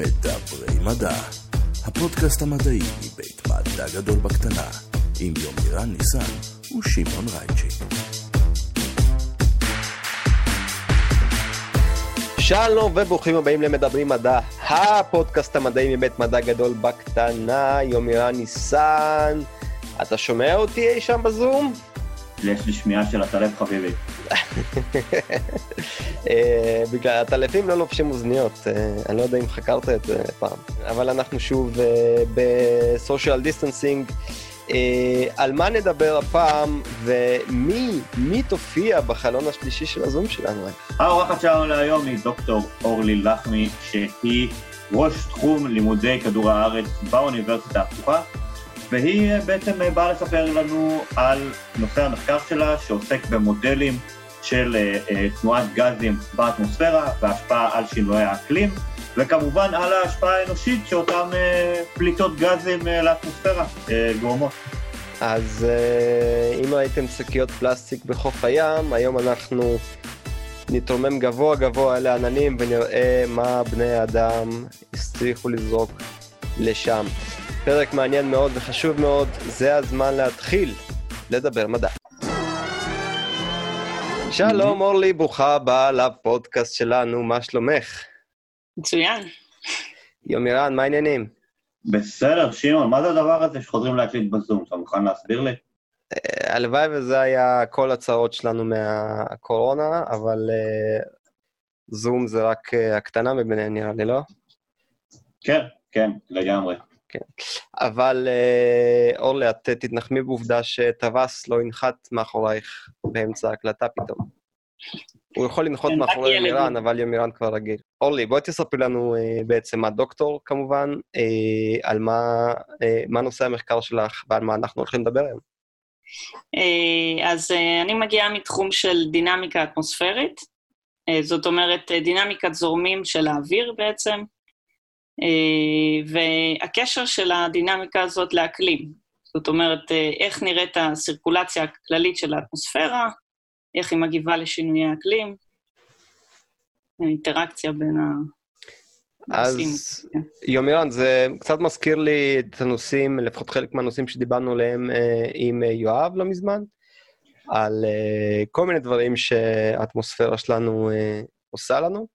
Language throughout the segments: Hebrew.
מדברי מדע, הפודקאסט המדעי מבית מדע גדול בקטנה, עם יומירן ניסן ושמעון רייצ'י. שלום וברוכים הבאים למדברים מדע, הפודקאסט המדעי מבית מדע גדול בקטנה, יומירן ניסן. אתה שומע אותי אי שם בזום? יש לי שמיעה של הטלף חביבי. אה, בגלל הטלפיים לא לובשים אוזניות, אה, אני לא יודע אם חקרת את זה פעם, אבל אנחנו שוב אה, ב social distancing. על מה נדבר הפעם, ומי מי תופיע בחלון השלישי של הזום שלנו? האורחת שלנו להיום היא דוקטור אורלי לחמי, שהיא ראש תחום לימודי כדור הארץ באוניברסיטה הפתוחה. והיא בעצם באה לספר לנו על נושא המחקר שלה, שעוסק במודלים של uh, uh, תנועת גזים באטמוספירה והשפעה על שינויי האקלים, וכמובן על ההשפעה האנושית שאותן uh, פליטות גזים לאטמוספירה גורמות. אז אם ראיתם שקיות פלסטיק בחוף הים, היום אנחנו נתרומם גבוה גבוה אל העננים ונראה מה בני האדם הצליחו לזרוק לשם. פרק מעניין מאוד וחשוב מאוד, זה הזמן להתחיל לדבר מדע. שלום אורלי, ברוכה הבאה לפודקאסט שלנו, מה שלומך? מצוין. יומירן, מה העניינים? בסדר, שמעון, מה זה הדבר הזה שחוזרים להקליט בזום? אתה מוכן להסביר לי? אה, הלוואי וזה היה כל הצרות שלנו מהקורונה, אבל uh, זום זה רק uh, הקטנה מביניהם נראה לי, לא? כן, כן, לגמרי. כן. אבל אה, אורלי, את תתנחמי בעובדה שטווס לא ינחת מאחורייך באמצע ההקלטה פתאום. הוא יכול לנחות מאחורי ימירן, אבל ימירן כבר רגיל. אורלי, בואי תספרי לנו אה, בעצם, את דוקטור כמובן, אה, על מה, מה נושא המחקר שלך ועל מה אנחנו הולכים לדבר היום. אז אני מגיעה מתחום של דינמיקה אטמוספרית, זאת אומרת, דינמיקת זורמים של האוויר בעצם, והקשר של הדינמיקה הזאת לאקלים. זאת אומרת, אה, איך נראית הסירקולציה הכללית של האטמוספירה, איך היא מגיבה לשינויי האקלים, האינטראקציה בין ה... אז יומירן, זה קצת מזכיר לי את הנושאים, לפחות חלק מהנושאים שדיברנו עליהם אה, עם יואב לא מזמן, על כל מיני דברים שהאטמוספירה שלנו עושה לנו,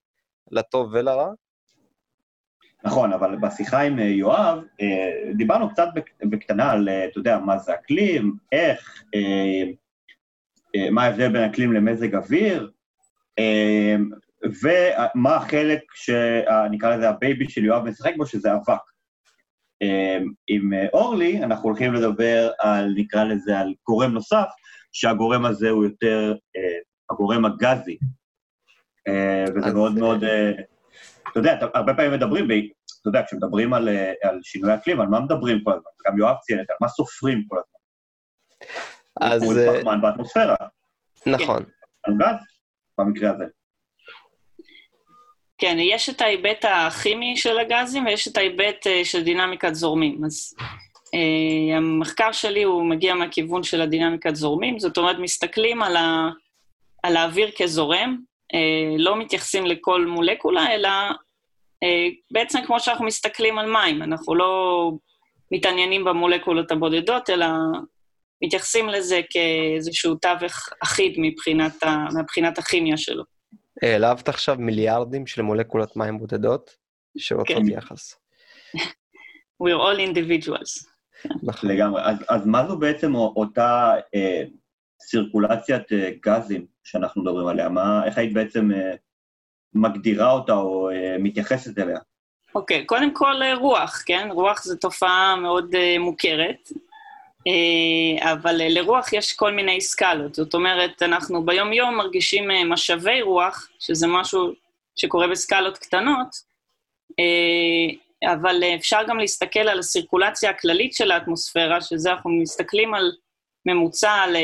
לטוב ולרע. נכון, אבל בשיחה עם אה, יואב, אה, דיברנו קצת בקטנה על, אה, אתה יודע, מה זה אקלים, איך, מה ההבדל בין אקלים למזג אוויר, ומה החלק שנקרא לזה ה baby של יואב משחק בו, שזה אבק. עם אורלי, אנחנו הולכים לדבר על, נקרא לזה, על גורם נוסף, שהגורם הזה הוא יותר הגורם הגזי. וזה מאוד מאוד... אתה יודע, הרבה פעמים מדברים, אתה יודע, כשמדברים על, אה, על שינוי אקלים, על מה מדברים כל הזמן? גם יואב ציין את זה, על מה סופרים כל הזמן? אז... הוא אה, פחמן באטמוספירה. נכון. על גז, במקרה הזה. כן, יש את ההיבט הכימי של הגזים ויש את ההיבט uh, של דינמיקת זורמים. אז uh, המחקר שלי הוא מגיע מהכיוון של הדינמיקת זורמים, זאת אומרת, מסתכלים על, ה, על האוויר כזורם, uh, לא מתייחסים לכל מולקולה, אלא אה, בעצם כמו שאנחנו מסתכלים על מים, אנחנו לא מתעניינים במולקולות הבודדות, אלא מתייחסים לזה כאיזשהו תווך אחיד מבחינת, ה, מבחינת הכימיה שלו. העלבת עכשיו מיליארדים של מולקולות מים בודדות שרוצות כן. יחס. We're all individuals. נכון. לגמרי. אז, אז מה זו בעצם אותה אה, סירקולציית אה, גזים שאנחנו מדברים עליה? מה, איך היית בעצם אה, מגדירה אותה או uh, מתייחסת אליה? אוקיי, okay, קודם כל אה, רוח, כן? רוח זו תופעה מאוד uh, מוכרת, uh, אבל uh, לרוח יש כל מיני סקלות. זאת אומרת, אנחנו ביום-יום מרגישים uh, משאבי רוח, שזה משהו שקורה בסקלות קטנות, uh, אבל uh, אפשר גם להסתכל על הסירקולציה הכללית של האטמוספירה, שזה אנחנו מסתכלים על ממוצע ל...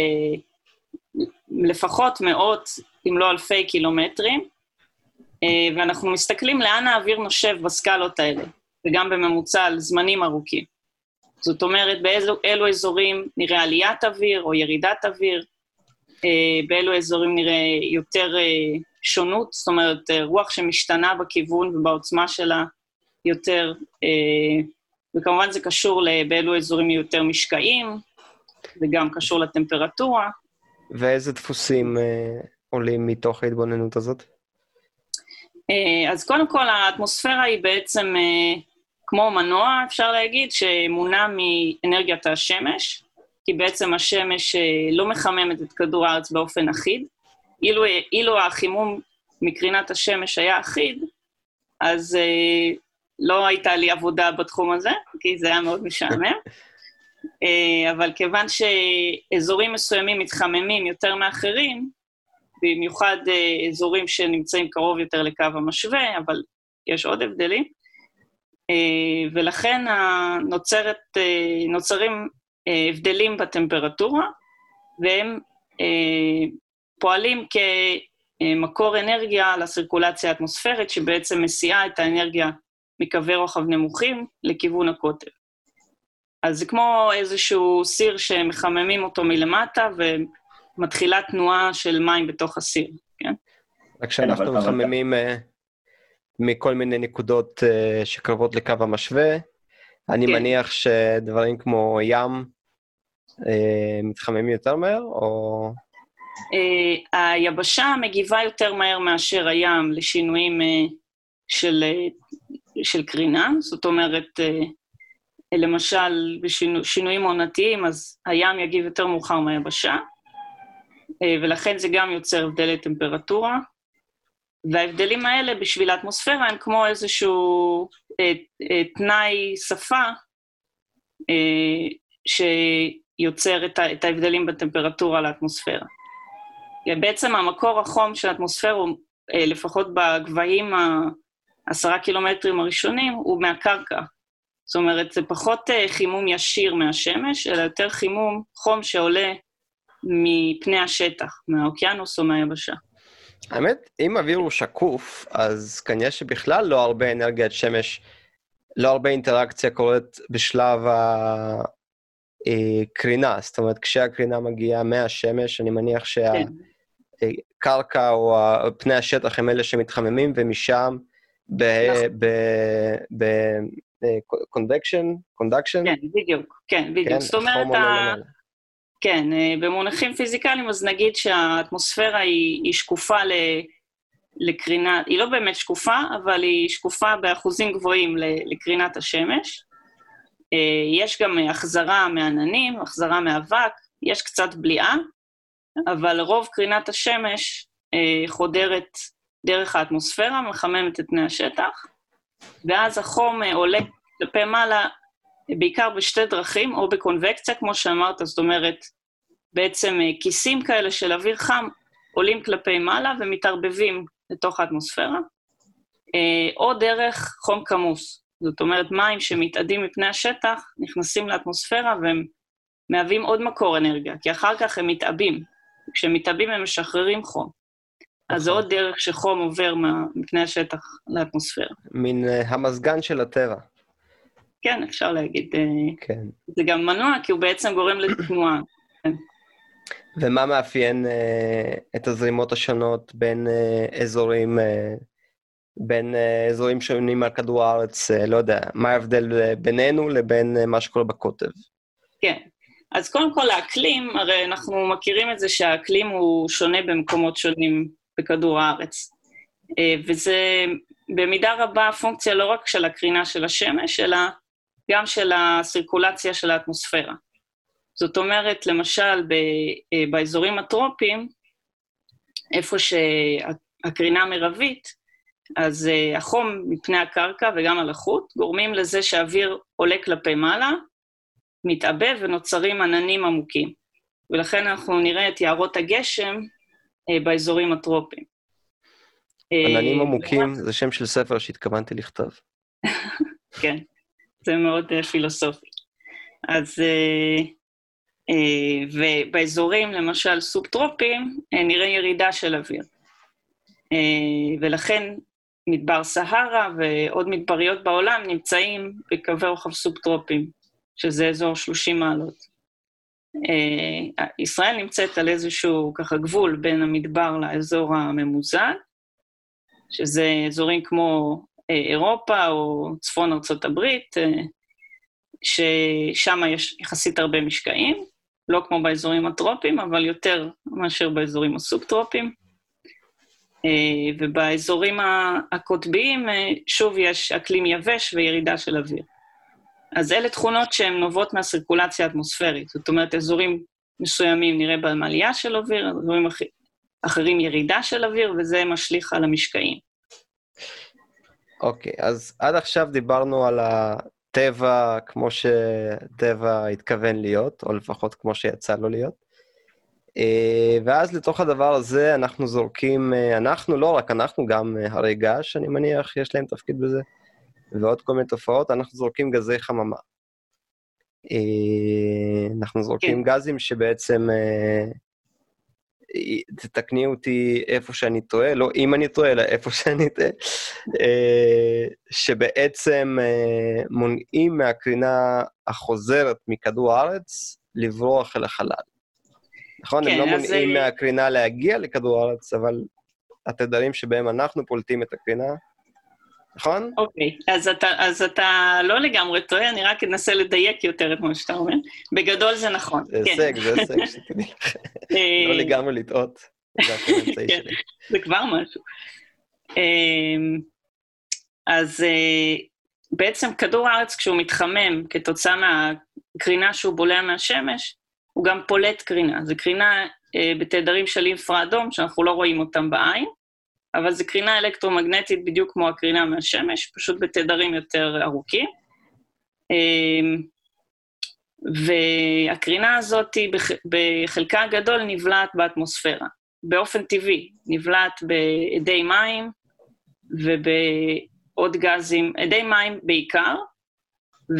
לפחות מאות, אם לא אלפי קילומטרים, ואנחנו מסתכלים לאן האוויר נושב בסקלות האלה, וגם בממוצע על זמנים ארוכים. זאת אומרת, באילו אזורים נראה עליית אוויר או ירידת אוויר, אה, באילו אזורים נראה יותר אה, שונות, זאת אומרת, רוח שמשתנה בכיוון ובעוצמה שלה יותר, וכמובן זה קשור באילו אזורים יהיו יותר משקעים, וגם קשור לטמפרטורה. ואיזה דפוסים עולים מתוך ההתבוננות הזאת? אז קודם כל, האטמוספירה היא בעצם כמו מנוע, אפשר להגיד, שמונע מאנרגיית השמש, כי בעצם השמש לא מחממת את כדור הארץ באופן אחיד. אילו, אילו החימום מקרינת השמש היה אחיד, אז אה, לא הייתה לי עבודה בתחום הזה, כי זה היה מאוד משעמם. אה, אבל כיוון שאזורים מסוימים מתחממים יותר מאחרים, במיוחד אה, אזורים שנמצאים קרוב יותר לקו המשווה, אבל יש עוד הבדלים, אה, ולכן נוצרת, אה, נוצרים הבדלים בטמפרטורה, והם פועלים כמקור אנרגיה לסירקולציה האטמוספרית, שבעצם מסיעה את האנרגיה מקווי רוחב נמוכים לכיוון הקוטב. אז זה כמו איזשהו סיר שמחממים אותו מלמטה, ומתחילה תנועה של מים בתוך הסיר, כן? רק כשאנחנו כן, מחממים uh, מכל מיני נקודות uh, שקרבות לקו המשווה, אני כן. מניח שדברים כמו ים uh, מתחממים יותר מהר, או... היבשה מגיבה יותר מהר מאשר הים לשינויים של, של קרינה, זאת אומרת, למשל, בשינויים עונתיים, אז הים יגיב יותר מאוחר מהיבשה, ולכן זה גם יוצר הבדלי טמפרטורה. וההבדלים האלה בשביל האטמוספירה הם כמו איזשהו uh, uh, תנאי שפה שיוצר את, ההבדלים בטמפרטורה לאטמוספירה. בעצם המקור החום של האטמוספירה, אה, לפחות בגבהים העשרה קילומטרים הראשונים, הוא מהקרקע. זאת אומרת, זה פחות אה, חימום ישיר מהשמש, אלא יותר חימום, חום שעולה מפני השטח, מהאוקיינוס או מהיבשה. האמת, אם אוויר הוא שקוף, אז כנראה שבכלל לא הרבה אנרגיית שמש, לא הרבה אינטראקציה קורית בשלב הקרינה. זאת אומרת, כשהקרינה מגיעה מהשמש, אני מניח שה... כן. קרקע או פני השטח הם אלה שמתחממים, ומשם בקונדקשן, conduction? כן, בדיוק, כן, בדיוק. כן, זאת אומרת. כן, אה, במונחים פיזיקליים, אז נגיד שהאטמוספירה היא, היא שקופה ל, לקרינה, היא לא באמת שקופה, אבל היא שקופה באחוזים גבוהים לקרינת השמש. אה, יש גם החזרה מעננים, החזרה מאבק, יש קצת בליעה, אבל רוב קרינת השמש אה, חודרת דרך האטמוספירה, מחממת את פני השטח, ואז החום עולה כלפי מעלה בעיקר בשתי דרכים, או בקונבקציה, כמו שאמרת, זאת אומרת, בעצם אה, כיסים כאלה של אוויר חם עולים כלפי מעלה ומתערבבים לתוך האטמוספירה, אה, או דרך חום כמוס. זאת אומרת, מים שמתאדים מפני השטח נכנסים לאטמוספירה והם מהווים עוד מקור אנרגיה, כי אחר כך הם מתעבים. כשהם מתעבים הם משחררים חום. אז זה נכון. עוד דרך שחום עובר מפני השטח לאטמוספירה. מין uh, המזגן של הטבע. כן, אפשר להגיד. Uh, כן. זה גם מנוע, כי הוא בעצם גורם לתנועה. ומה מאפיין uh, את הזרימות השונות בין uh, אזורים, uh, בין uh, אזורים שונים על כדור הארץ, uh, לא יודע, מה ההבדל בינינו לבין uh, מה שקורה בקוטב? כן, אז קודם כל האקלים, הרי אנחנו מכירים את זה שהאקלים הוא שונה במקומות שונים בכדור הארץ. אה, וזה במידה רבה פונקציה לא רק של הקרינה של השמש, אלא גם של הסירקולציה של האטמוספירה. זאת אומרת, למשל, אה, באזורים הטרופיים, איפה שהקרינה מרבית, אז אה, החום מפני הקרקע וגם הלחות גורמים לזה שהאוויר עולה כלפי מעלה, מתעבה ונוצרים עננים עמוקים. ולכן אנחנו נראה את יערות הגשם אה, באזורים הטרופיים. עננים עמוקים זה שם של ספר שהתכוונתי לכתוב. כן, זה מאוד אה, פילוסופי. אז, אה, אה, ובאזורים, למשל סובטרופיים, אה, נראה ירידה של אוויר. אה, ולכן מדבר סהרה ועוד מדבריות בעולם נמצאים בקווי רוחב סובטרופיים. שזה אזור 30 מעלות. Uh, ישראל נמצאת על איזשהו ככה גבול בין המדבר לאזור הממוזג, שזה אזורים כמו אירופה או צפון ארצות הברית, ששם יש יחסית הרבה משקעים, לא כמו באזורים הטרופיים, אבל יותר מאשר באזורים הסובטרופיים. ובאזורים הקוטביים, שוב יש אקלים יבש וירידה של אוויר. אז אלה תכונות שהן נובעות מהסירקולציה האטמוספרית. זאת אומרת, אזורים מסוימים נראה בהם עלייה של אוויר, אזורים אחרים ירידה של אוויר, וזה משליך על המשקעים. אוקיי, okay, אז עד עכשיו דיברנו על הטבע כמו שטבע התכוון להיות, או לפחות כמו שיצא לו להיות. אה, ואז לתוך הדבר הזה אנחנו זורקים, אה, אנחנו, לא רק אנחנו, גם אה, הרי געש, אני מניח, יש להם תפקיד בזה, ועוד כל מיני תופעות, אנחנו זורקים גזי חממה. אנחנו זורקים כן. גזים שבעצם תתקני אותי איפה שאני טועה, לא אם אני טועה, אלא איפה שאני טועה, אה, שבעצם אה, מונעים מהקרינה החוזרת מכדור הארץ לברוח אל החלל. נכון? כן, הם לא מונעים אז... מהקרינה להגיע לכדור הארץ, אבל התדרים שבהם אנחנו פולטים את הקרינה, נכון? אוקיי, אז אתה, אז אתה לא לגמרי טועה, אני רק אנסה לדייק יותר את מה שאתה אומר. בגדול זה נכון, זה כן. הישג, זה הישג, שתדעי לך. אה, לא לגמרי לטעות, זה האמצעי כן, שלי. זה כבר משהו. אמ, אז אה, בעצם כדור הארץ, כשהוא מתחמם כתוצאה מהקרינה שהוא בולע מהשמש, הוא גם פולט קרינה. זו קרינה אה, בתדרים של אינפרה אדום, שאנחנו לא רואים אותם בעין, אבל זו קרינה אלקטרומגנטית בדיוק כמו הקרינה מהשמש, פשוט בתדרים יותר ארוכים. אמ, והקרינה הזאת בחלקה הגדול נבלעת באטמוספירה, באופן טבעי, נבלעת באדי מים ובעוד גזים, אדי מים בעיקר,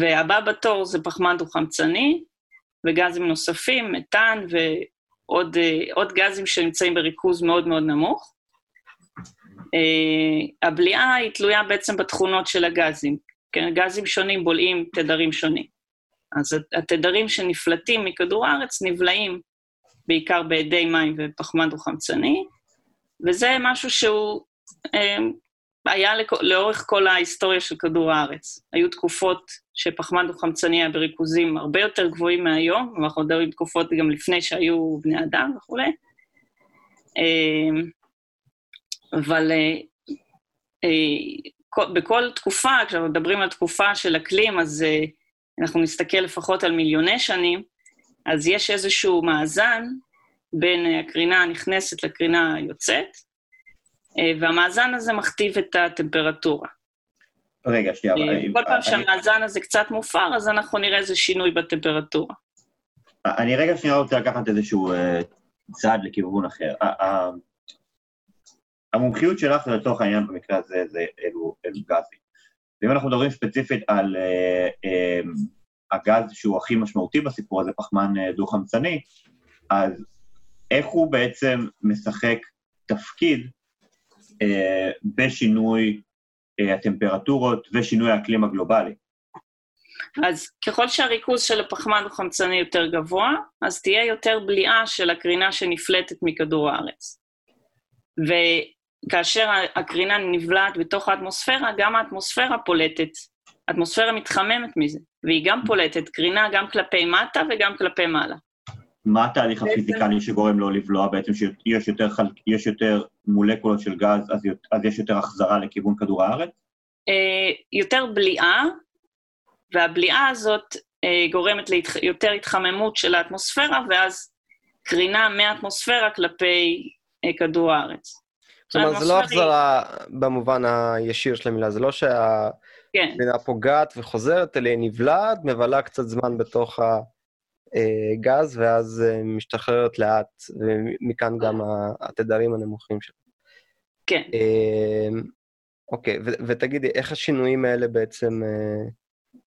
והבא בתור זה פחמן דו-חמצני, וגזים נוספים, מתאן ועוד גזים שנמצאים בריכוז מאוד מאוד נמוך. Uh, הבליעה היא תלויה בעצם בתכונות של הגזים. כן, גזים שונים בולעים תדרים שונים. אז התדרים שנפלטים מכדור הארץ נבלעים בעיקר באדי מים ופחמן דו-חמצני, וזה משהו שהוא uh, היה לאורך כל ההיסטוריה של כדור הארץ. היו תקופות שפחמן דו-חמצני היה בריכוזים הרבה יותר גבוהים מהיום, ואנחנו מדברים תקופות גם לפני שהיו בני אדם וכולי. אבל אה, אה, בכל תקופה, כשאנחנו מדברים על תקופה של אקלים, אז אה, אנחנו נסתכל לפחות על מיליוני שנים, אז יש איזשהו מאזן בין הקרינה הנכנסת לקרינה היוצאת, והמאזן הזה מכתיב את הטמפרטורה. רגע, שנייה. כל פעם שהמאזן הזה קצת מופר, אז אנחנו נראה איזה שינוי בטמפרטורה. אני רגע שנייה רוצה לקחת איזשהו צעד לכיוון אחר. המומחיות שלך לצורך העניין במקרה הזה זה אלו, אלו גזים. ואם אנחנו מדברים ספציפית על אה, אה, הגז שהוא הכי משמעותי בסיפור הזה, פחמן אה, דו-חמצני, אז איך הוא בעצם משחק תפקיד אה, בשינוי אה, הטמפרטורות ושינוי האקלים הגלובלי? אז ככל שהריכוז של הפחמן דו-חמצני יותר גבוה, אז תהיה יותר בליעה של הקרינה שנפלטת מכדור הארץ. כאשר הקרינה נבלעת בתוך האטמוספירה, גם האטמוספירה פולטת. האטמוספירה מתחממת מזה, והיא גם פולטת קרינה גם כלפי מטה וגם כלפי מעלה. מה התהליך הפיזיקלי שגורם לו לבלוע בעצם, שיש יותר, חל... יותר מולקולות של גז, אז, אז יש יותר החזרה לכיוון כדור הארץ? אה, יותר בליעה, והבליעה הזאת אה, גורמת ליותר להתח... התחממות של האטמוספירה, ואז קרינה מהאטמוספירה כלפי אה, כדור הארץ. זאת אומרת, זה לא החזרה במובן הישיר של המילה, זה לא שהמדינה כן. פוגעת וחוזרת, אלא היא נבלעת, מבלה קצת זמן בתוך הגז, ואז אה, משתחררת לאט, ומכאן גם התדרים הנמוכים שלה. כן. אמ, אוקיי, ותגידי, איך השינויים האלה בעצם אה,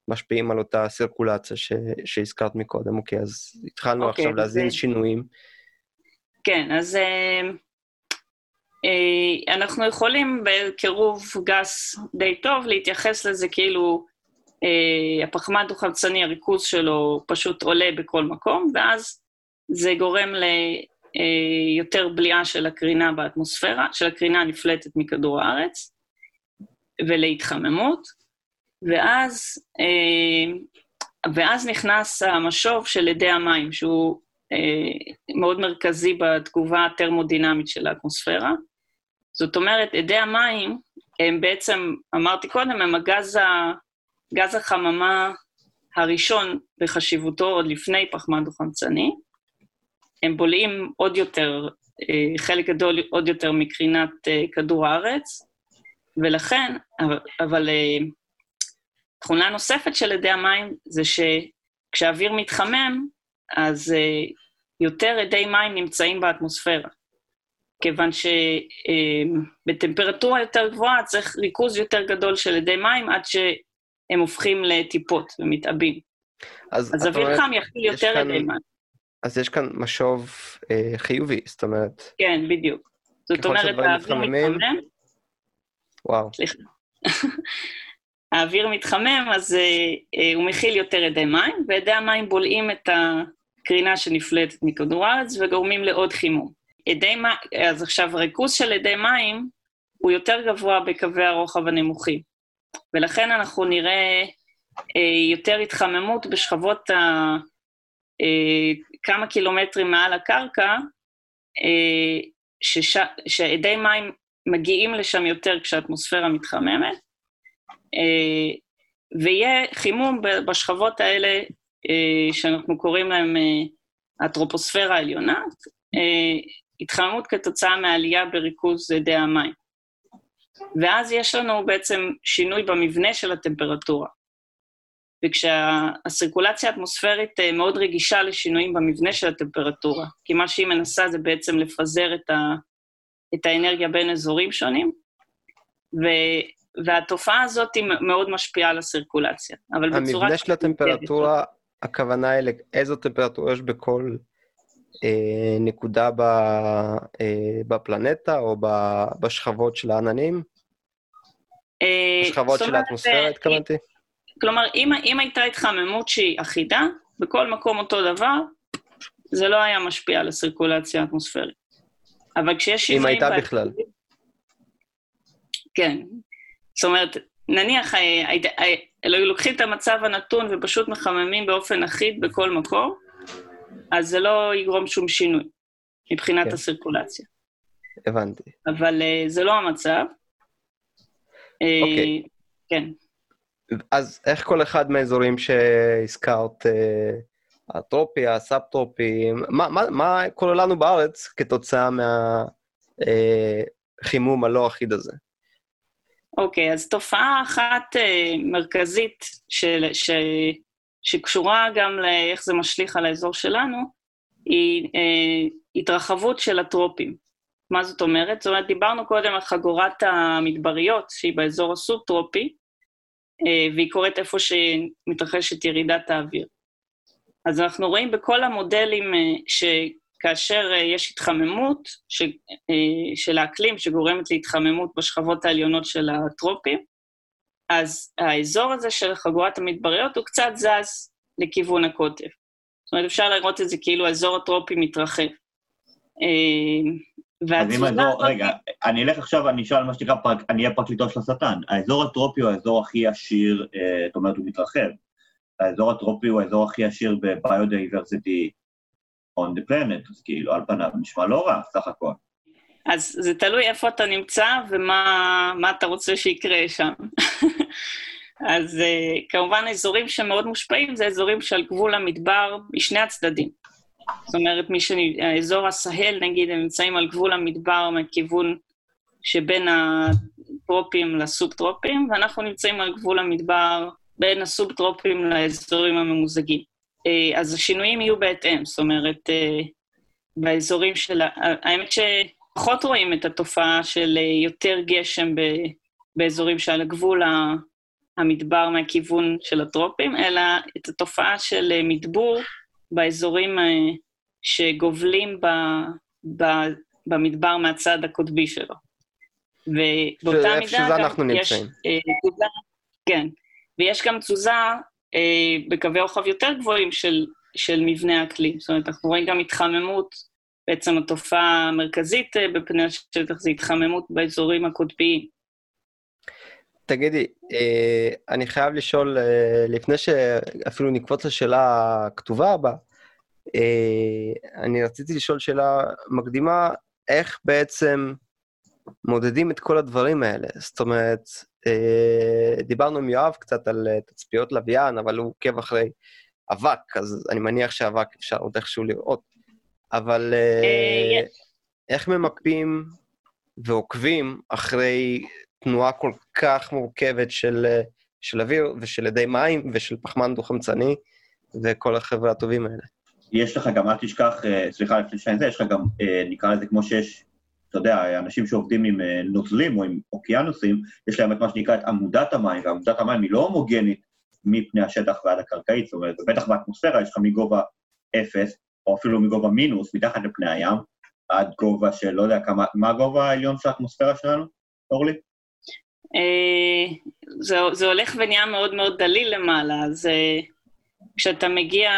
משפיעים על אותה סירקולציה שהזכרת מקודם? אוקיי, אז התחלנו אוקיי, עכשיו להזין שינויים. כן, אז... אה, אנחנו יכולים בקירוב גס די טוב להתייחס לזה כאילו אה, הפחמן דו-חמצני, הריכוז שלו פשוט עולה בכל מקום, ואז זה גורם ליותר אה, בליעה של הקרינה באטמוספירה, של הקרינה הנפלטת מכדור הארץ. ולהתחממות, ואז, אה, ואז נכנס המשוב של אדי המים, שהוא אה, מאוד מרכזי בתגובה הטרמודינמית של האטמוספירה. זאת אומרת, אדי המים הם בעצם, אמרתי קודם, הם הגז, ה, גז החממה הראשון בחשיבותו עוד לפני פחמן דו-חמצני. הם בולעים עוד יותר, אה, חלק גדול עוד יותר מקרינת אה, כדור הארץ, ולכן, אבל, אבל תכונה נוספת של אדי המים זה שכשהאוויר מתחמם, אז יותר אדי מים נמצאים באטמוספירה. כיוון שבטמפרטורה יותר גבוהה צריך ריכוז יותר גדול של אדי מים עד שהם הופכים לטיפות ומתעבים. אז, אז אוויר חם יכיל יותר כאן, אדי מים. אז יש כאן משוב אה, חיובי, זאת אומרת... כן, בדיוק. זאת אומרת, האוויר מתחמם... וואו. סליחה. האוויר מתחמם, אז אה, אה, הוא מכיל יותר אדי מים, ואדי המים בולעים את הקרינה שנפלטת מכדור הארץ וגורמים לעוד חימום. אדי מים, אז עכשיו, ריכוז של אדי מים הוא יותר גבוה בקווי הרוחב הנמוכים, ולכן אנחנו נראה אה, יותר התחממות בשכבות ה... אה, כמה קילומטרים מעל הקרקע, אה, שש... שאדי מים מגיעים לשם יותר כשהאטמוספירה מתחממת, אה, ויהיה חימום בשכבות האלה, אה, שאנחנו קוראים להן הטרופוספירה העליונה, התחממות כתוצאה מעלייה בריכוז אדי המים. ואז יש לנו בעצם שינוי במבנה של הטמפרטורה. וכשהסירקולציה האטמוספרית מאוד רגישה לשינויים במבנה של הטמפרטורה, כי מה שהיא מנסה זה בעצם לפזר את, ה, את האנרגיה בין אזורים שונים, ו, והתופעה הזאת היא מאוד משפיעה על הסירקולציה, אבל בצורה... המבנה של הטמפרטורה, הכוונה היא לאיזו טמפרטורה יש בכל אה, נקודה ב, אה, בפלנטה או בשכבות של העננים? אה, בשכבות של האטמוספירה אה, התכוונתי? כלומר, אם, אם הייתה התחממות שהיא אחידה, בכל מקום אותו דבר, זה לא היה משפיע על הסירקולציה האטמוספרית. אבל כשיש שינויים... אם הייתה בכלל. כן, זאת אומרת, נניח, אה, אה, היו לוקחים את המצב הנתון ופשוט מחממים באופן אחיד בכל מקום, אז זה לא יגרום שום שינוי מבחינת כן. הסירקולציה. הבנתי. אבל uh, זה לא המצב. אוקיי. כן. אז איך כל אחד מהאזורים שהזכרת, הטרופי, הסאב-טרופי, מה, מה, מה קורה לנו בארץ כתוצאה מהחימום הלא אחיד הזה? אוקיי, okay, אז תופעה אחת uh, מרכזית של, ש, שקשורה גם לאיך זה משליך על האזור שלנו, היא uh, התרחבות של הטרופים. מה זאת אומרת? זאת אומרת, דיברנו קודם על חגורת המדבריות, שהיא באזור הסוב-טרופי, uh, והיא קורית איפה שמתרחשת ירידת האוויר. אז אנחנו רואים בכל המודלים uh, ש... כאשר אה, יש התחממות ש, אה, של האקלים שגורמת להתחממות בשכבות העליונות של הטרופים, אז האזור הזה של חגורת המדבריות הוא קצת זז לכיוון הקוטב. זאת אומרת, אפשר לראות את זה כאילו האזור הטרופי מתרחב. אה, אז אם האזור, רגע, אני אלך עכשיו, אני אשאל מה שנקרא, אני אהיה פרקליטו של השטן. האזור הטרופי הוא האזור הכי עשיר, זאת אומרת, הוא מתרחב. האזור הטרופי הוא האזור הכי עשיר ב biodiversity on the planet, אז כאילו על פניו נשמע לא רע, סך הכל. אז זה תלוי איפה אתה נמצא ומה אתה רוצה שיקרה שם. אז uh, כמובן אזורים שמאוד מושפעים זה אזורים שעל גבול המדבר משני הצדדים. זאת אומרת, מי אזור הסהל, נגיד, הם נמצאים על גבול המדבר מכיוון שבין הטרופים לסוב-טרופים, ואנחנו נמצאים על גבול המדבר בין הסוב-טרופים לאזורים הממוזגים. אה, אז השינויים יהיו בהתאם, זאת אומרת, אה, באזורים של... האמת שפחות רואים את התופעה של אה, יותר גשם באזורים שעל הגבול המדבר מהכיוון של הטרופים, אלא את התופעה של מדבור באזורים שגובלים ב, ב, במדבר מהצד הקוטבי שלו. ובאותה מידה גם יש... תזוזה, כן, ויש גם תזוזה אה, בקווי רוחב יותר גבוהים של, של מבנה האקלים. זאת אומרת, אנחנו רואים גם התחממות, בעצם התופעה המרכזית אה, בפני השטח זה התחממות באזורים הקוטביים. תגידי, אה, אני חייב לשאול, אה, לפני שאפילו נקפוץ לשאלה הכתובה הבאה, אה, אני רציתי לשאול שאלה מקדימה, איך בעצם מודדים את כל הדברים האלה? זאת אומרת, דיברנו עם יואב קצת על תצפיות לוויין, אבל הוא עוקב אחרי אבק, אז אני מניח שאבק אפשר עוד איכשהו לראות. אבל איך ממפים ועוקבים אחרי תנועה כל כך מורכבת של, של אוויר ושל אדי מים ושל פחמן דו-חמצני וכל החבר'ה הטובים האלה. יש לך גם, אל תשכח, אה, סליחה, לפני שאני זה, יש לך גם, אה, נקרא לזה כמו שיש, אתה יודע, אנשים שעובדים עם אה, נוזלים או עם אוקיינוסים, יש להם את מה שנקרא את עמודת המים, ועמודת המים היא לא הומוגנית מפני השטח ועד הקרקעית, זאת אומרת, בטח באטמוספירה יש לך מגובה אפס, או אפילו מגובה מינוס, מתחת לפני הים, עד גובה של, לא יודע כמה, מה הגובה העליון של האטמוספירה שלנו, אורלי? אה, זה, זה הולך ונהיה מאוד מאוד דליל למעלה, אז אה, כשאתה מגיע,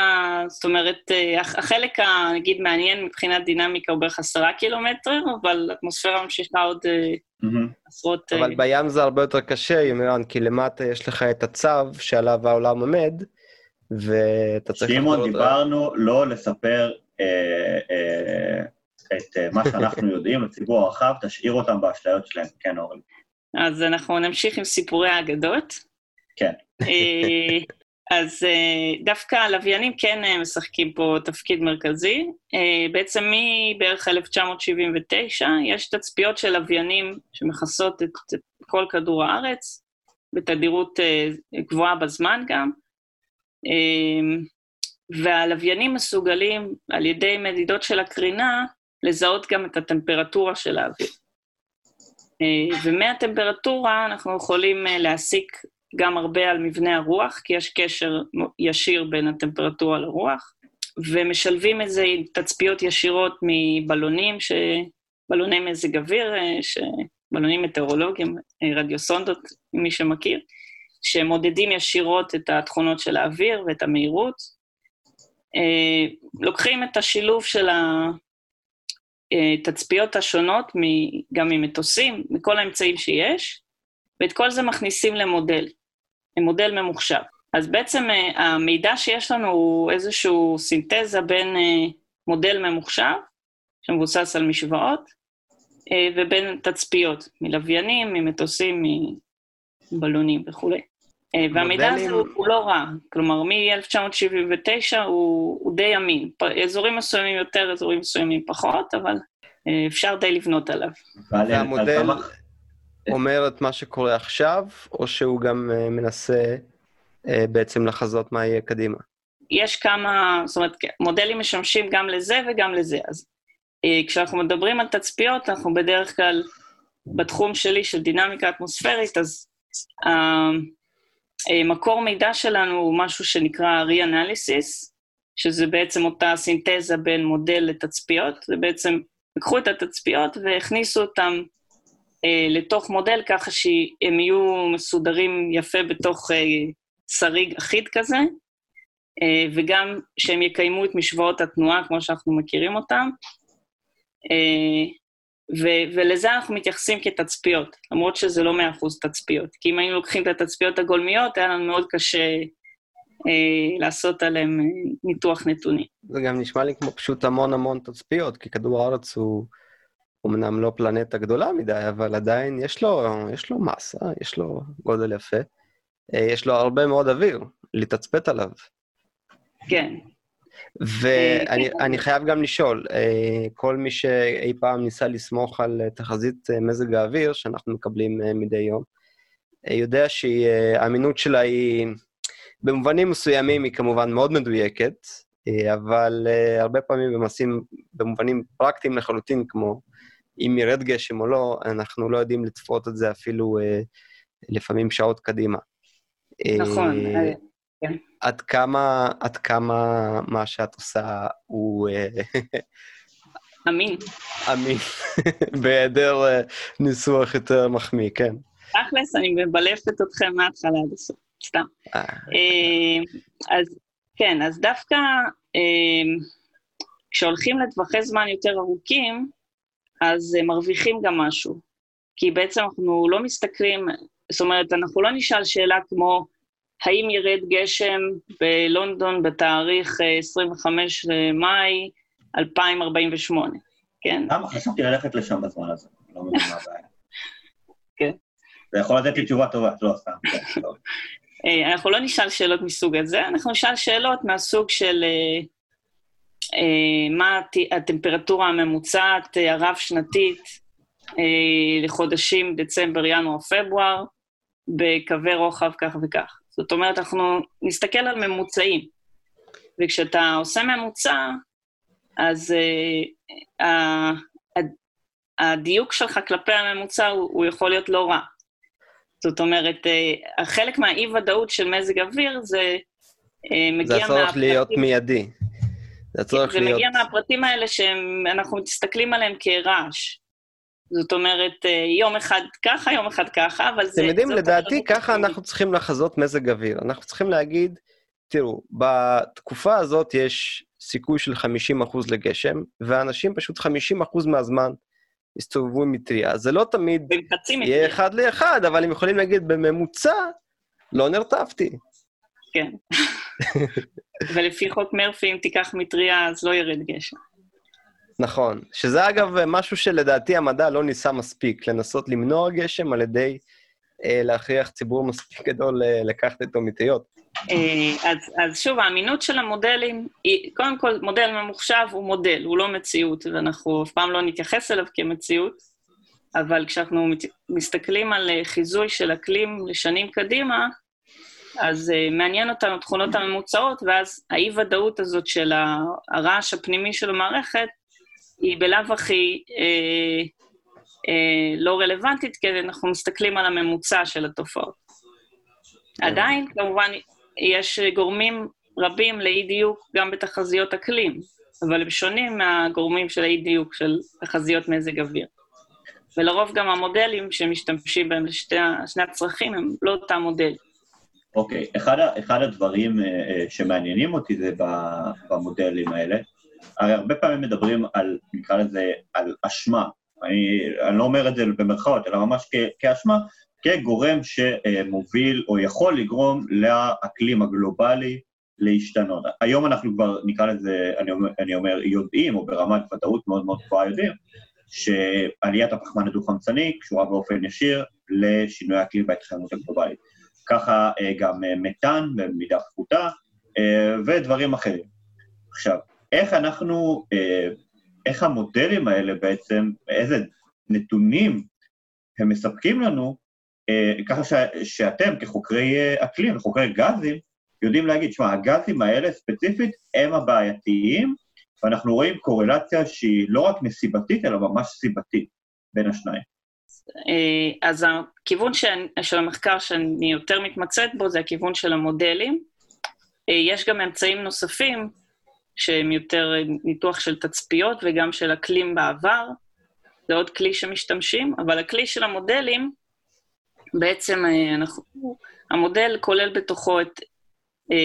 זאת אומרת, אה, החלק, נגיד, מעניין מבחינת דינמיקה הוא בערך עשרה קילומטר, אבל האטמוספירה ממשיכה עוד. עשרות... אבל בים זה הרבה יותר קשה, ימירן, כי למטה יש לך את הצו שעליו העולם עומד, ואתה צריך... שמעון, דיברנו לא לספר אה, אה, את אה, מה שאנחנו יודעים לציבור הרחב, תשאיר אותם באשליות שלהם, כן, אורלי. אז אנחנו נמשיך עם סיפורי האגדות. כן. אה, אז אה, דווקא הלוויינים כן אה, משחקים פה תפקיד מרכזי. בעצם מבערך 1979 יש תצפיות של לוויינים שמכסות את כל כדור הארץ, בתדירות גבוהה בזמן גם, והלוויינים מסוגלים על ידי מדידות של הקרינה לזהות גם את הטמפרטורה של האוויר. אה, ומהטמפרטורה אנחנו יכולים אה, להסיק גם הרבה על מבנה הרוח, כי יש קשר ישיר בין הטמפרטורה לרוח, ומשלבים את זה עם תצפיות ישירות מבלונים, ש... בלוני מזג אוויר, אה, ש... בלונים מטאורולוגיים, רדיוסונדות, מי שמכיר, שמודדים ישירות את התכונות של האוויר ואת המהירות. לוקחים את השילוב של התצפיות השונות, גם ממטוסים, מכל האמצעים שיש, ואת כל זה מכניסים למודל, למודל ממוחשב. אז בעצם אה, המידע שיש לנו הוא איזושהי סינתזה בין אה, מודל ממוחשב, שמבוסס על משוואות, אה, ובין תצפיות, מלוויינים, ממטוסים, מבלונים וכולי. אה, והמידע הזה הוא, הוא לא רע, כלומר, מ-1979 הוא, הוא די אמין. אזורים מסוימים יותר, אזורים מסוימים פחות, אבל אה, אפשר די לבנות עליו. והמודל אומר את מה שקורה עכשיו, או שהוא גם אה, מנסה בעצם לחזות מה יהיה קדימה? יש כמה, זאת אומרת, מודלים משמשים גם לזה וגם לזה. אז כשאנחנו מדברים על תצפיות, אנחנו בדרך כלל, בתחום שלי של דינמיקה אטמוספרית, אז מקור מידע שלנו הוא משהו שנקרא re-analysis, שזה בעצם אותה סינתזה בין מודל לתצפיות, זה בעצם לקחו את התצפיות והכניסו אותם אה, לתוך מודל ככה שהם יהיו מסודרים יפה בתוך אה, שריג אחיד כזה, אה, וגם שהם יקיימו את משוואות התנועה כמו שאנחנו מכירים אותם. אה, ו- ולזה אנחנו מתייחסים כתצפיות, למרות שזה לא מאה אחוז תצפיות. כי אם היינו לוקחים את התצפיות הגולמיות, היה לנו מאוד קשה אה, לעשות עליהן אה, ניתוח נתונים. זה גם נשמע לי כמו פשוט המון המון תצפיות, כי כדור הארץ הוא אמנם לא פלנטה גדולה מדי, אבל עדיין יש לו, יש לו מסה, יש לו גודל יפה. אה, יש לו הרבה מאוד אוויר לתצפת עליו. כן, ואני חייב גם לשאול, אה, כל מי שאי פעם ניסה לסמוך על אה, תחזית אה, מזג האוויר שאנחנו מקבלים מדי יום, יודע שהאמינות שלה היא, במובנים מסוימים היא כמובן מאוד מדויקת, אבל הרבה פעמים במעשים, במובנים פרקטיים לחלוטין, כמו אם ירד גשם או לא, אנחנו לא יודעים לצפות את זה אפילו לפעמים שעות קדימה. נכון. כן. עד כמה, עד כמה מה שאת עושה הוא... אה, אמין. אמין, בהיעדר אה, ניסוח יותר מחמיא, כן. תכלס, אני מבלפת אתכם מההתחלה עד הסוף, סתם. אה. אז כן, אז דווקא כשהולכים לטווחי זמן יותר ארוכים, אז מרוויחים גם משהו. כי בעצם אנחנו לא מסתכלים, זאת אומרת, אנחנו לא נשאל שאלה כמו, האם ירד גשם בלונדון בתאריך 25 למאי 2048, כן? למה חשבתי ללכת לשם בזמן הזה? לא מבין מה הבעיה. כן. זה יכול לתת לי תשובה טובה, לא סתם. אה, אנחנו לא נשאל שאלות מסוג הזה, אנחנו נשאל שאלות מהסוג של אה, אה, מה הט- הטמפרטורה הממוצעת אה, הרב-שנתית אה, לחודשים דצמבר, ינואר, פברואר, בקווי רוחב כך וכך. זאת אומרת, אנחנו נסתכל על ממוצעים, וכשאתה עושה ממוצע, אז ה- ה- הדיוק שלך כלפי הממוצע הוא, הוא יכול להיות לא רע. זאת אומרת, אה, חלק מהאי-ודאות של מזג אוויר זה אה, מגיע זה הצורך מהפרטים- להיות מיידי. זה הצורך זה להיות... מגיע מהפרטים האלה שאנחנו מסתכלים עליהם כרעש. זאת אומרת, אה, יום אחד ככה, יום אחד ככה, אבל זה... אתם יודעים, לדעתי ככה הטבעית. אנחנו צריכים לחזות מזג אוויר. אנחנו צריכים להגיד, תראו, בתקופה הזאת יש סיכוי של 50% לגשם, ואנשים פשוט 50% מהזמן יסתובבו עם מטריה. זה לא תמיד יהיה אחד לאחד, אבל הם יכולים להגיד, בממוצע, לא נרטבתי. כן. ולפי חוק מרפי, אם תיקח מטריה, אז לא ירד גשם. נכון. שזה אגב משהו שלדעתי המדע לא ניסה מספיק, לנסות למנוע גשם על ידי אה, להכריח ציבור מספיק גדול אה, לקחת איתו מטריות. אה, אז, אז שוב, האמינות של המודלים, היא, קודם כל, מודל ממוחשב הוא מודל, הוא לא מציאות, ואנחנו אף פעם לא נתייחס אליו כמציאות, אבל כשאנחנו מת- מסתכלים על אה, חיזוי של אקלים לשנים קדימה, אז uh, מעניין אותנו תכונות הממוצעות, ואז האי-ודאות הזאת של הרעש הפנימי של המערכת, היא בלאו הכי אה, אה, לא רלוונטית, כי אנחנו מסתכלים על הממוצע של התופעות. עדיין, כמובן, יש גורמים רבים לאי-דיוק גם בתחזיות אקלים, אבל הם שונים מהגורמים של האי-דיוק של תחזיות מזג אוויר. ולרוב גם המודלים שמשתמשים בהם לשני הצרכים הם לא אותם מודלים. אוקיי, אחד, ה- אחד הדברים אה, שמעניינים אותי זה במודלים האלה, הרי הרבה פעמים מדברים על, נקרא לזה, על אשמה. אני, אני לא אומר את זה במרכאות, אלא ממש כ, כאשמה, כגורם שמוביל או יכול לגרום לאקלים הגלובלי להשתנות. היום אנחנו כבר, נקרא לזה, אני אומר, אני אומר יודעים, או ברמת ודאות מאוד מאוד גבוהה יודעים, שעליית הפחמן הדו-חמצני קשורה באופן ישיר לשינוי האקלים בהתחממות הגלובלית. ככה אה, גם אה, מתאן במידה פחותה, אה, ודברים אחרים. עכשיו, איך אנחנו, אה, איך המודלים האלה בעצם, איזה נתונים הם מספקים לנו, אה, ככה ש, שאתם כחוקרי אה, אקלים וחוקרי גזים, יודעים להגיד, שמע, הגזים האלה ספציפית הם הבעייתיים, ואנחנו רואים קורלציה שהיא לא רק נסיבתית, אלא ממש סיבתית בין השניים. אז הכיוון שאני- של המחקר שאני יותר מתמצאת בו זה הכיוון של המודלים. יש גם אמצעים נוספים שהם יותר אה, ניתוח של תצפיות וגם של אקלים בעבר. זה עוד כלי שמשתמשים, אבל הכלי של המודלים, בעצם אה, אנחנו, המודל כולל בתוכו את אה,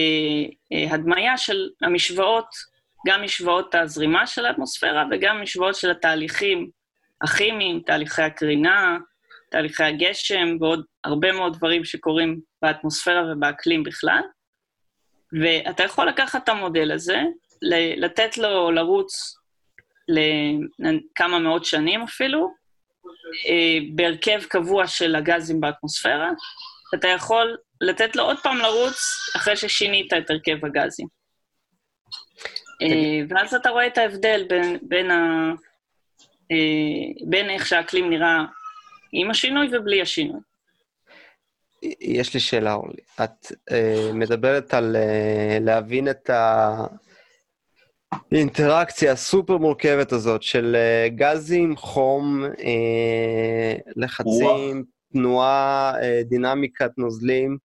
אה, הדמיה של המשוואות, גם משוואות הזרימה של האטמוספירה וגם משוואות של התהליכים הכימיים, תהליכי הקרינה, תהליכי הגשם ועוד הרבה מאוד דברים שקורים באטמוספירה ובאקלים בכלל. ואתה יכול לקחת את המודל הזה, לתת לו לרוץ לכמה מאות שנים אפילו, אה, בהרכב קבוע של הגזים באטמוספירה, אתה יכול לתת לו עוד פעם לרוץ אחרי ששינית את הרכב הגזים. אה, ואז אתה רואה את ההבדל בין, בין, ה, אה, בין איך שהאקלים נראה עם השינוי ובלי השינוי. יש לי שאלה, אורלי. את uh, מדברת על uh, להבין את האינטראקציה הסופר מורכבת הזאת של uh, גזים, חום, uh, לחצים, תנועה, uh, דינמיקת נוזלים.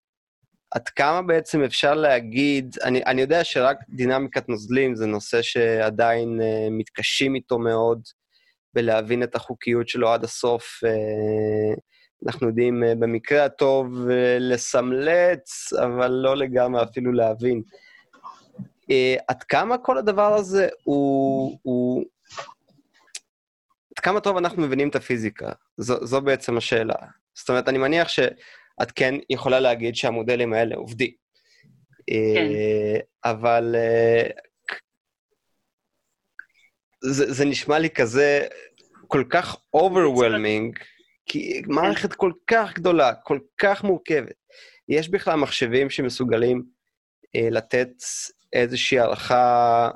עד כמה בעצם אפשר להגיד, אני, אני יודע שרק דינמיקת נוזלים זה נושא שעדיין uh, מתקשים איתו מאוד, בלהבין את החוקיות שלו עד הסוף. Uh, אנחנו יודעים uh, במקרה הטוב uh, לסמלץ, אבל לא לגמרי אפילו להבין. Uh, עד כמה כל הדבר הזה הוא, הוא... עד כמה טוב אנחנו מבינים את הפיזיקה? זו, זו בעצם השאלה. זאת אומרת, אני מניח ש... את כן יכולה להגיד שהמודלים האלה עובדים. כן. אבל זה, זה נשמע לי כזה כל כך overwhelming, כי מערכת כל כך גדולה, כל כך מורכבת. יש בכלל מחשבים שמסוגלים אה, לתת איזושהי הערכה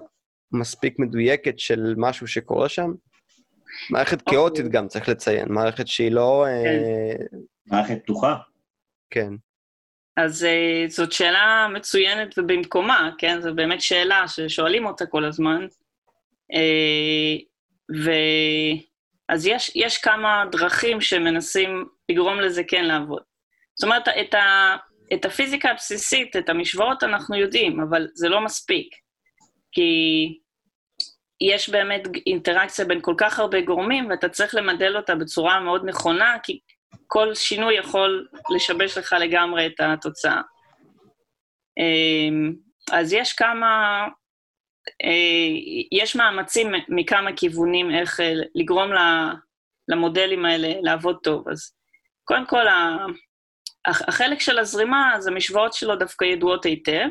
מספיק מדויקת של משהו שקורה שם? מערכת אוקיי. כאוטית גם, צריך לציין, מערכת שהיא לא... אה, כן. מערכת פתוחה. כן. אז uh, זאת שאלה מצוינת ובמקומה, כן? זו באמת שאלה ששואלים אותה כל הזמן. Uh, ו... אז יש, יש כמה דרכים שמנסים לגרום לזה כן לעבוד. זאת אומרת, את, ה, את הפיזיקה הבסיסית, את המשוואות אנחנו יודעים, אבל זה לא מספיק. כי יש באמת אינטראקציה בין כל כך הרבה גורמים, ואתה צריך למדל אותה בצורה מאוד נכונה, כי כל שינוי יכול לשבש לך לגמרי את התוצאה. אמ, אז יש כמה, אה, יש מאמצים מכמה כיוונים איך אה, לגרום למודלים האלה לעבוד טוב. אז קודם כל, החלק של הזרימה, אז המשוואות שלו דווקא ידועות היטב,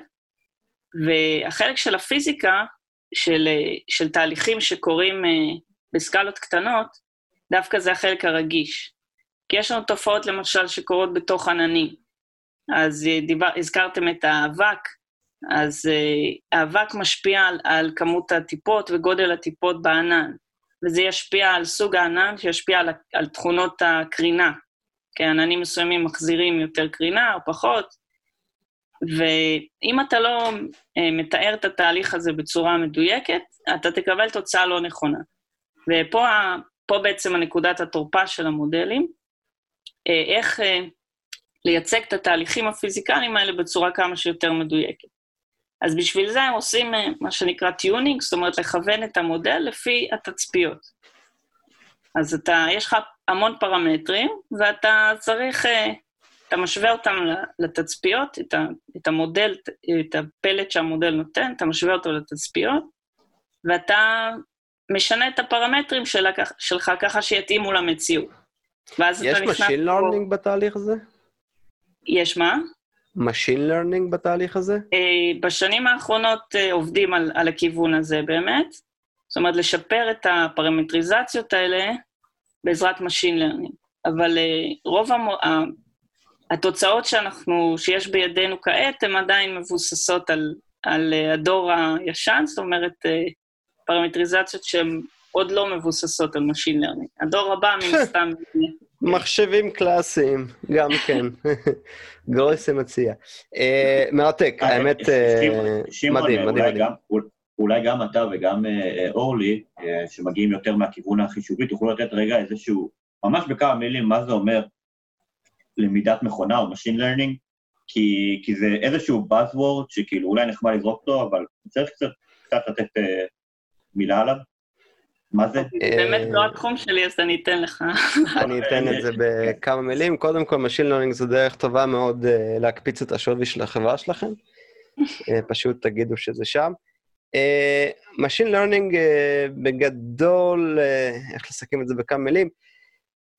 והחלק של הפיזיקה, של, של תהליכים שקורים אה, בסקלות קטנות, דווקא זה החלק הרגיש. כי יש לנו תופעות, למשל, שקורות בתוך עננים. אז אה, דיבר, הזכרתם את האבק, אז uh, האבק משפיע על, על כמות הטיפות וגודל הטיפות בענן, וזה ישפיע על סוג הענן, שישפיע על, על תכונות הקרינה. כי עננים מסוימים מחזירים יותר קרינה או פחות, ואם אתה לא uh, מתאר את התהליך הזה בצורה מדויקת, אתה תקבל תוצאה לא נכונה. ופה בעצם הנקודת התורפה של המודלים, uh, איך uh, לייצג את התהליכים הפיזיקליים האלה בצורה כמה שיותר מדויקת. אז בשביל זה הם עושים מה שנקרא tuning, זאת אומרת לכוון את המודל לפי התצפיות. אז אתה, יש לך המון פרמטרים, ואתה צריך, אה, אתה משווה אותם לתצפיות, את, ה, את המודל, את הפלט שהמודל נותן, אתה משווה אותו לתצפיות, ואתה משנה את הפרמטרים של, שלך ככה שיתאימו למציאות. ואז אתה נכנס... יש Machine Learning בתהליך הזה? יש מה? Machine Learning בתהליך הזה? Uh, בשנים האחרונות uh, עובדים על, על הכיוון הזה באמת. זאת אומרת, לשפר את הפרמטריזציות האלה בעזרת Machine Learning. אבל uh, רוב המו, uh, התוצאות שאנחנו, שיש בידינו כעת, הן עדיין מבוססות על, על uh, הדור הישן, זאת אומרת, uh, פרמטריזציות שהן עוד לא מבוססות על Machine Learning. הדור הבא, מן הסתם... מחשבים קלאסיים, גם כן. גרויסה מציע. אה, מרתק, אה, האמת, אה, מדהים, מדהים, מדהים. אולי גם אתה וגם אורלי, שמגיעים יותר מהכיוון החישובי, תוכלו לתת רגע איזשהו, ממש בכמה מילים, מה זה אומר למידת מכונה או Machine Learning, כי, כי זה איזשהו Buzzword שכאילו אולי נחמד לזרוק אותו, אבל צריך קצת, קצת לתת מילה עליו. מה זה? זה באמת לא התחום שלי, אז אני אתן לך. אני אתן את זה בכמה מילים. קודם כל, Machine Learning זו דרך טובה מאוד אה, להקפיץ את השווי של החברה שלכם. אה, פשוט תגידו שזה שם. אה, Machine Learning בגדול, איך לסכם את זה בכמה מילים,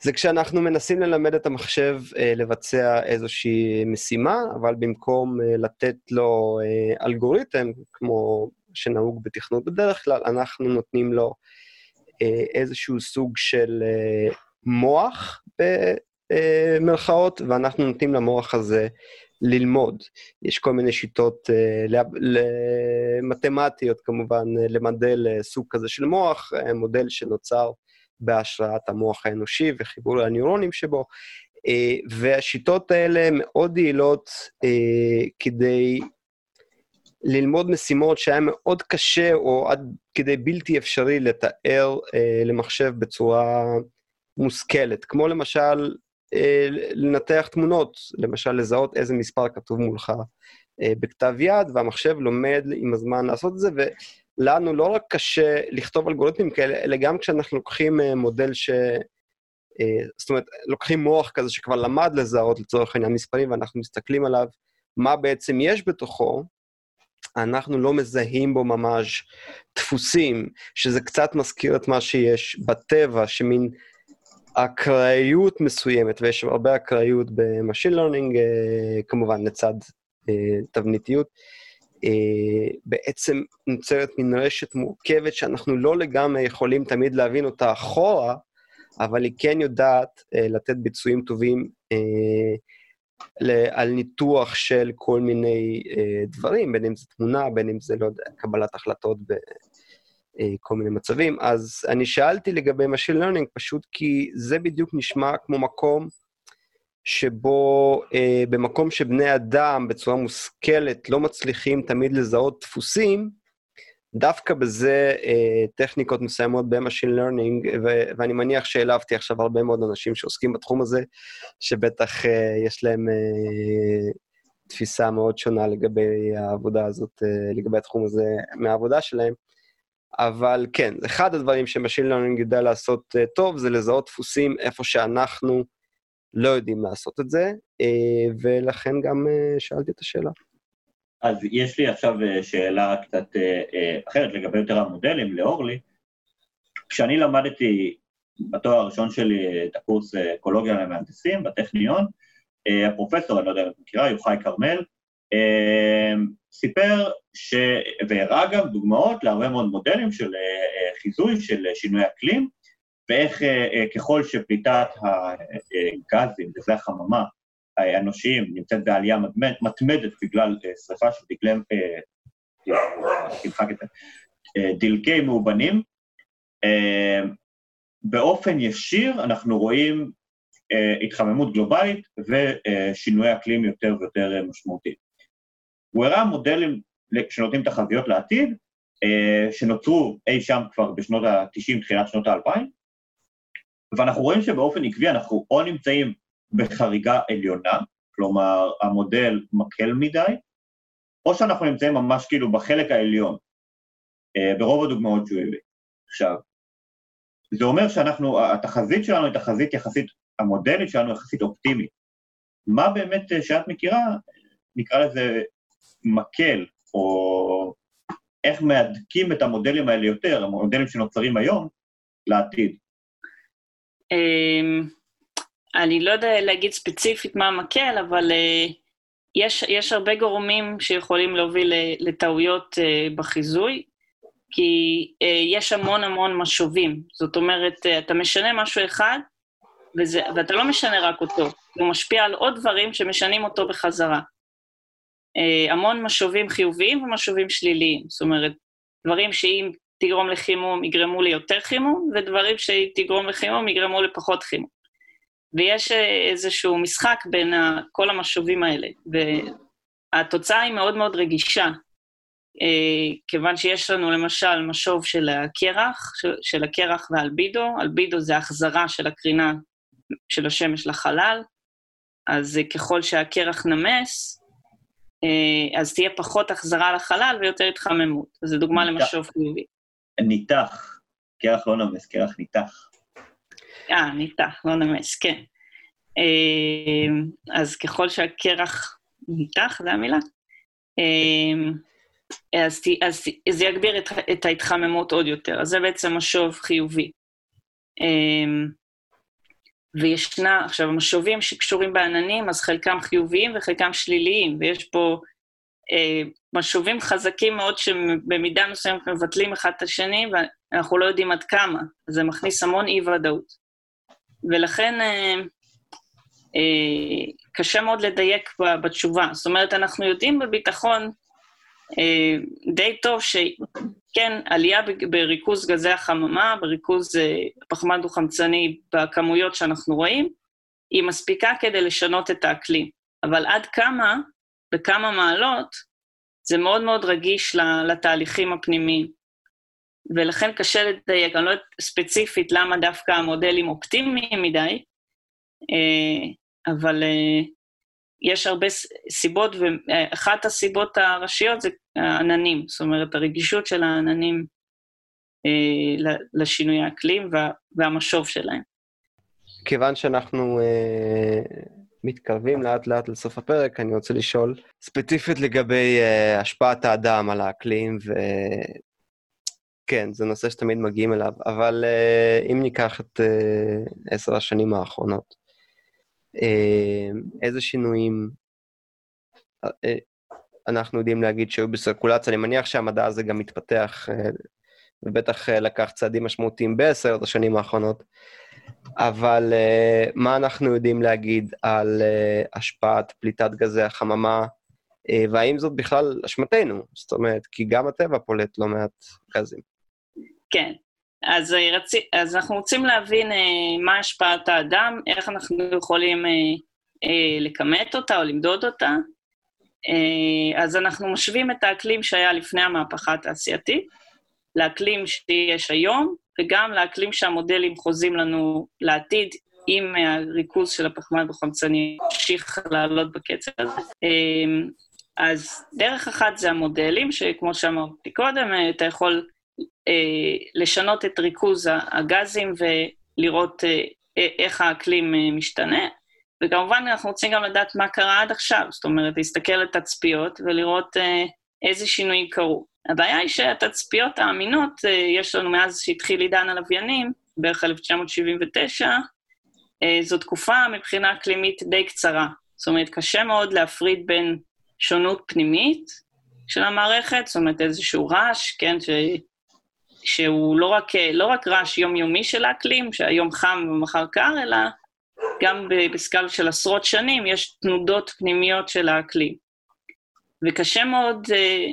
זה כשאנחנו מנסים ללמד את המחשב לבצע איזושהי משימה, אבל במקום לתת לו אלגוריתם, כמו שנהוג בתכנות בדרך כלל, אנחנו נותנים לו אה, איזשהו סוג של אה, מוח במרכאות, ואנחנו נותנים למוח הזה ללמוד. יש כל מיני שיטות מתמטיות כמובן למדל סוג כזה של מוח, מודל שנוצר בהשראת המוח האנושי וחיבור לניורונים שבו, והשיטות האלה מאוד יעילות כדי ללמוד משימות שהיה מאוד קשה או עד כדי בלתי אפשרי לתאר אה, למחשב בצורה מושכלת, כמו למשל אה, לנתח תמונות, למשל לזהות איזה מספר כתוב מולך אה, בכתב יד, והמחשב לומד עם הזמן לעשות את זה, ולנו לא רק קשה לכתוב אלגוריתמים כאלה, אלא גם כשאנחנו לוקחים אה, מודל ש... אה, זאת אומרת, לוקחים מוח כזה שכבר למד לזהות לצורך העניין מספרים, ואנחנו מסתכלים עליו, מה בעצם יש בתוכו, אנחנו לא מזהים בו ממש דפוסים, שזה קצת מזכיר את מה שיש בטבע, שמין אקראיות מסוימת, ויש הרבה אקראיות ב machine learning, כמובן לצד תבניתיות. בעצם נוצרת מין רשת מורכבת שאנחנו לא לגמרי יכולים תמיד להבין אותה אחורה, אבל היא כן יודעת לתת ביצועים טובים על ניתוח של כל מיני אה, דברים, בין אם זה תמונה, בין אם זה, לא יודע, קבלת החלטות בכל אה, מיני מצבים. אז אני שאלתי לגבי Machine Learning פשוט כי זה בדיוק נשמע כמו מקום שבו, אה, במקום שבני אדם בצורה מושכלת לא מצליחים תמיד לזהות דפוסים, דווקא בזה אה, טכניקות מסוימות ב-Machine Learning, ו- ואני מניח שהעלבתי עכשיו הרבה מאוד אנשים שעוסקים בתחום הזה, שבטח אה, יש להם אה, תפיסה מאוד שונה לגבי העבודה הזאת, אה, לגבי התחום הזה מהעבודה שלהם. אבל כן, אחד הדברים ש-Machine Learning יודע לעשות אה, טוב זה לזהות דפוסים איפה שאנחנו לא יודעים לעשות את זה, אה, ולכן גם אה, שאלתי את השאלה. אז יש לי עכשיו שאלה קצת אחרת לגבי יותר המודלים, לאורלי. כשאני למדתי בתואר הראשון שלי את הקורס אקולוגיה למהנדסים בטכניון, הפרופסור, אני לא יודע אם את מכירה, יוחאי כרמל, סיפר ש... והראה גם דוגמאות להרבה מאוד מודלים של חיזוי של שינוי אקלים, ואיך ככל שפליטת הגזים, גזי החממה, האנושיים נמצאת בעלייה מתמדת בגלל אה, שרפה של דגלי, אה, אה, דלקי מאובנים. באופן ישיר אנחנו רואים התחממות גלובלית ושינוי אקלים יותר ויותר משמעותיים. הוא הראה מודלים שנותנים תחזיות לעתיד, שנוצרו אי שם כבר בשנות ה-90, תחילת שנות ה-2000, ואנחנו רואים שבאופן עקבי אנחנו או נמצאים בחריגה עליונה, כלומר המודל מקל מדי, או שאנחנו נמצאים ממש כאילו בחלק העליון, אה, ברוב הדוגמאות שהוא הביא. עכשיו, זה אומר שאנחנו, התחזית שלנו היא תחזית יחסית, המודלית שלנו יחסית אופטימית. מה באמת אה, שאת מכירה, נקרא לזה מקל, או איך מהדקים את המודלים האלה יותר, המודלים שנוצרים היום, לעתיד. אמ, אני לא יודע להגיד ספציפית מה המקל, אבל uh, יש, יש הרבה גורמים שיכולים להוביל לטעויות uh, בחיזוי, כי uh, יש המון המון משובים. זאת אומרת, uh, אתה משנה משהו אחד, וזה, ואתה לא משנה רק אותו, הוא משפיע על עוד דברים שמשנים אותו בחזרה. Uh, המון משובים חיוביים ומשובים שליליים. זאת אומרת, דברים שאם תגרום לחימום יגרמו ליותר חימום, ודברים שאם תגרום לחימום יגרמו לפחות חימום. ויש אה, איזשהו משחק בין כל המשובים האלה, והתוצאה היא מאוד מאוד רגישה, אה, כיוון שיש לנו למשל משוב של הקרח, של הקרח ואלבידו, אלבידו זה החזרה של הקרינה של השמש לחלל, אז ככל שהקרח נמס, אה, אז תהיה פחות החזרה לחלל ויותר התחממות. אז זו דוגמה. למשוב חיובי. ניתח, קרח לא נמס, קרח ניתח. אה, ניתח, לא נמס, כן. אמ, אז ככל שהקרח ניתח, זו המילה, אמ, אז, אז זה יגביר את, את ההתחממות עוד יותר. אז זה בעצם משוב חיובי. וישנה, עכשיו, המשובים שקשורים בעננים, אז חלקם חיוביים וחלקם שליליים, ויש פה אה, משובים חזקים מאוד שבמידה מסוימת מבטלים אחד את השני, ואנחנו לא יודעים עד כמה, זה מכניס המון אי-ודאות. ולכן אה, אה, קשה מאוד לדייק בתשובה. זאת אומרת, אנחנו יודעים בביטחון די טוב שכן, עלייה בריכוז גזי החממה, בריכוז פחמן דו-חמצני בכמויות שאנחנו רואים, היא מספיקה כדי לשנות את האקלים. אבל עד כמה, בכמה מעלות, זה מאוד מאוד רגיש לתהליכים הפנימיים. ולכן קשה לדייק, אני לא יודעת ספציפית למה דווקא המודלים אופטימיים מדי, אה, אבל יש הרבה סיבות, ואחת הסיבות הראשיות זה העננים, זאת אומרת, הרגישות של העננים uh, לשינוי האקלים וה, והמשוב שלהם. כיוון שאנחנו uh, מתקרבים לאט לאט לסוף הפרק, אני רוצה לשאול ספציפית לגבי uh, השפעת האדם על האקלים, כן, זה נושא שתמיד מגיעים אליו, אבל uh, אם ניקח את uh, עשר השנים האחרונות, איזה שינויים uh, אנחנו יודעים להגיד שהיו בסירקולציה? אני מניח שהמדע הזה גם מתפתח, ובטח לקח צעדים משמעותיים בעשר השנים האחרונות, אבל מה אנחנו יודעים להגיד על השפעת פליטת גזי החממה, והאם זאת בכלל אשמתנו? זאת אומרת, כי גם הטבע פולט לא מעט גזים. כן. אז, אה, רצ... אז אנחנו רוצים להבין אה, מה השפעת האדם, איך אנחנו יכולים אה, אה, לכמת אותה או למדוד אותה. אה, אז אנחנו משווים את האקלים שהיה לפני המהפכה התעשייתית, לאקלים שיש היום, וגם לאקלים שהמודלים חוזים לנו לעתיד, אם הריכוז של הפחמן דו-חמצני ימשיך לעלות בקצב הזה. אה, אז דרך אחת זה המודלים, שכמו שאמרתי קודם, אתה יכול אה, לשנות את ריכוז הגזים ולראות אה, איך האקלים אה, משתנה. וכמובן, אנחנו רוצים גם לדעת מה קרה עד עכשיו, זאת אומרת, להסתכל על תצפיות ולראות איזה שינויים קרו. הבעיה היא שהתצפיות האמינות, יש לנו מאז שהתחיל עידן הלוויינים, בערך 1979, זו תקופה מבחינה אקלימית די קצרה. זאת אומרת, קשה מאוד להפריד בין שונות פנימית של המערכת, זאת אומרת, איזשהו רעש, כן. שהוא לא רק, לא רק רעש יומיומי של האקלים, שהיום חם ומחר קר, אלא גם בסקאלה של עשרות שנים יש תנודות פנימיות של האקלים. וקשה מאוד, אה,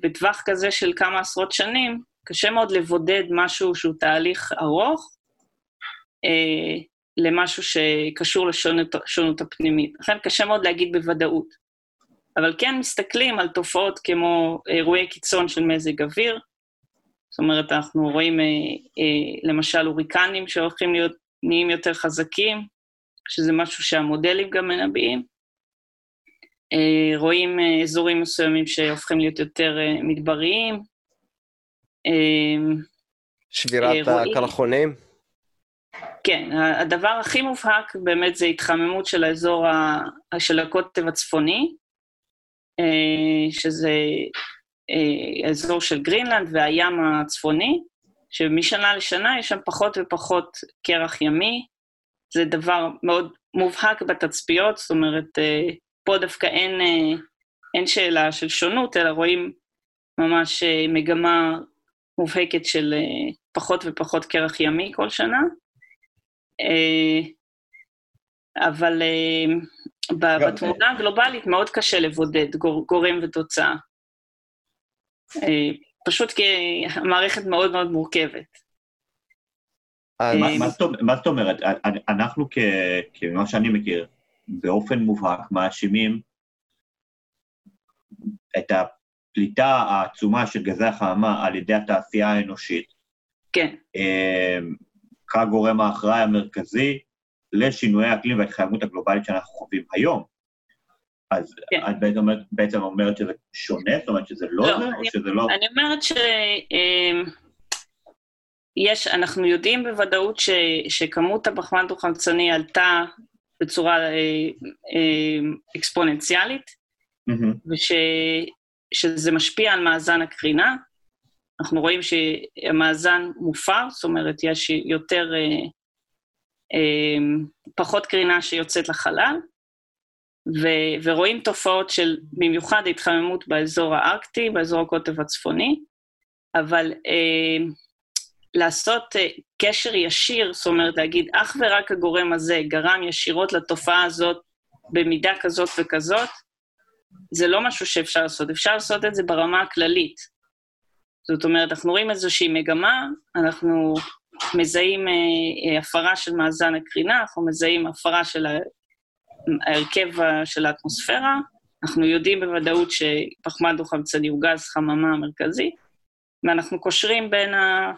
בטווח כזה של כמה עשרות שנים, קשה מאוד לבודד משהו שהוא תהליך ארוך אה, למשהו שקשור לשונות הפנימית. לכן קשה מאוד להגיד בוודאות. אבל כן מסתכלים על תופעות כמו אירועי קיצון של מזג אוויר, זאת אומרת, אנחנו רואים אה, אה, למשל הוריקנים שהולכים להיות, נהיים יותר חזקים, שזה משהו שהמודלים גם מנבאים. אה, רואים אזורים מסוימים שהופכים להיות יותר מדבריים. שבירת אה, הקרחונים? כן, הדבר הכי מובהק באמת זה התחממות של האזור, ה, של הקוטב הצפוני, שזה האזור אה, של גרינלנד והים הצפוני, שמשנה לשנה יש שם פחות ופחות קרח ימי. זה דבר מאוד מובהק בתצפיות, זאת אומרת, אה, פה דווקא אין, אה, אין שאלה של שונות, אלא רואים ממש מגמה מובהקת של פחות ופחות קרח ימי כל שנה. אבל בתמונה הגלובלית מאוד קשה לבודד גורם ותוצאה. אה, פשוט כי המערכת מאוד מאוד מורכבת. אה, מה זאת אומרת? אנחנו, כמה שאני מכיר, באופן מובהק מאשימים את הפליטה העצומה של גזי החממה על ידי התעשייה האנושית. כן. אה, כגורם האחראי המרכזי לשינויי האקלים וההתחייבות הגלובלית שאנחנו חווים היום. אז כן. את בעצם אומרת, בעצם אומרת שזה שונה? זאת אומרת שזה לא, לא זה, אני, או שזה לא... אני אומרת ש... אמ, אנחנו יודעים בוודאות ש, שכמות הפחמן דו-חמצני עלתה בצורה אה, אה, אקספוננציאלית. ושזה משפיע על מאזן הקרינה. אנחנו רואים שהמאזן מופר, זאת אומרת, יש יותר, אה, אה, פחות קרינה שיוצאת לחלל, ו- ורואים תופעות של במיוחד התחממות באזור הארקטי, באזור הקוטב הצפוני, אבל אה, לעשות אה, קשר ישיר, זאת אומרת להגיד אך ורק הגורם הזה גרם ישירות לתופעה הזאת במידה כזאת וכזאת, זה לא משהו שאפשר לעשות, אפשר לעשות את זה ברמה הכללית. זאת אומרת, אנחנו רואים איזושהי מגמה, אנחנו מזהים אה, אה, הפרה של מאזן הקרינה, אנחנו מזהים הפרה של ההרכב של האטמוספירה, אנחנו יודעים בוודאות שפחמן דו-חמצני הוא גז חממה מרכזי, ואנחנו קושרים בין, ה...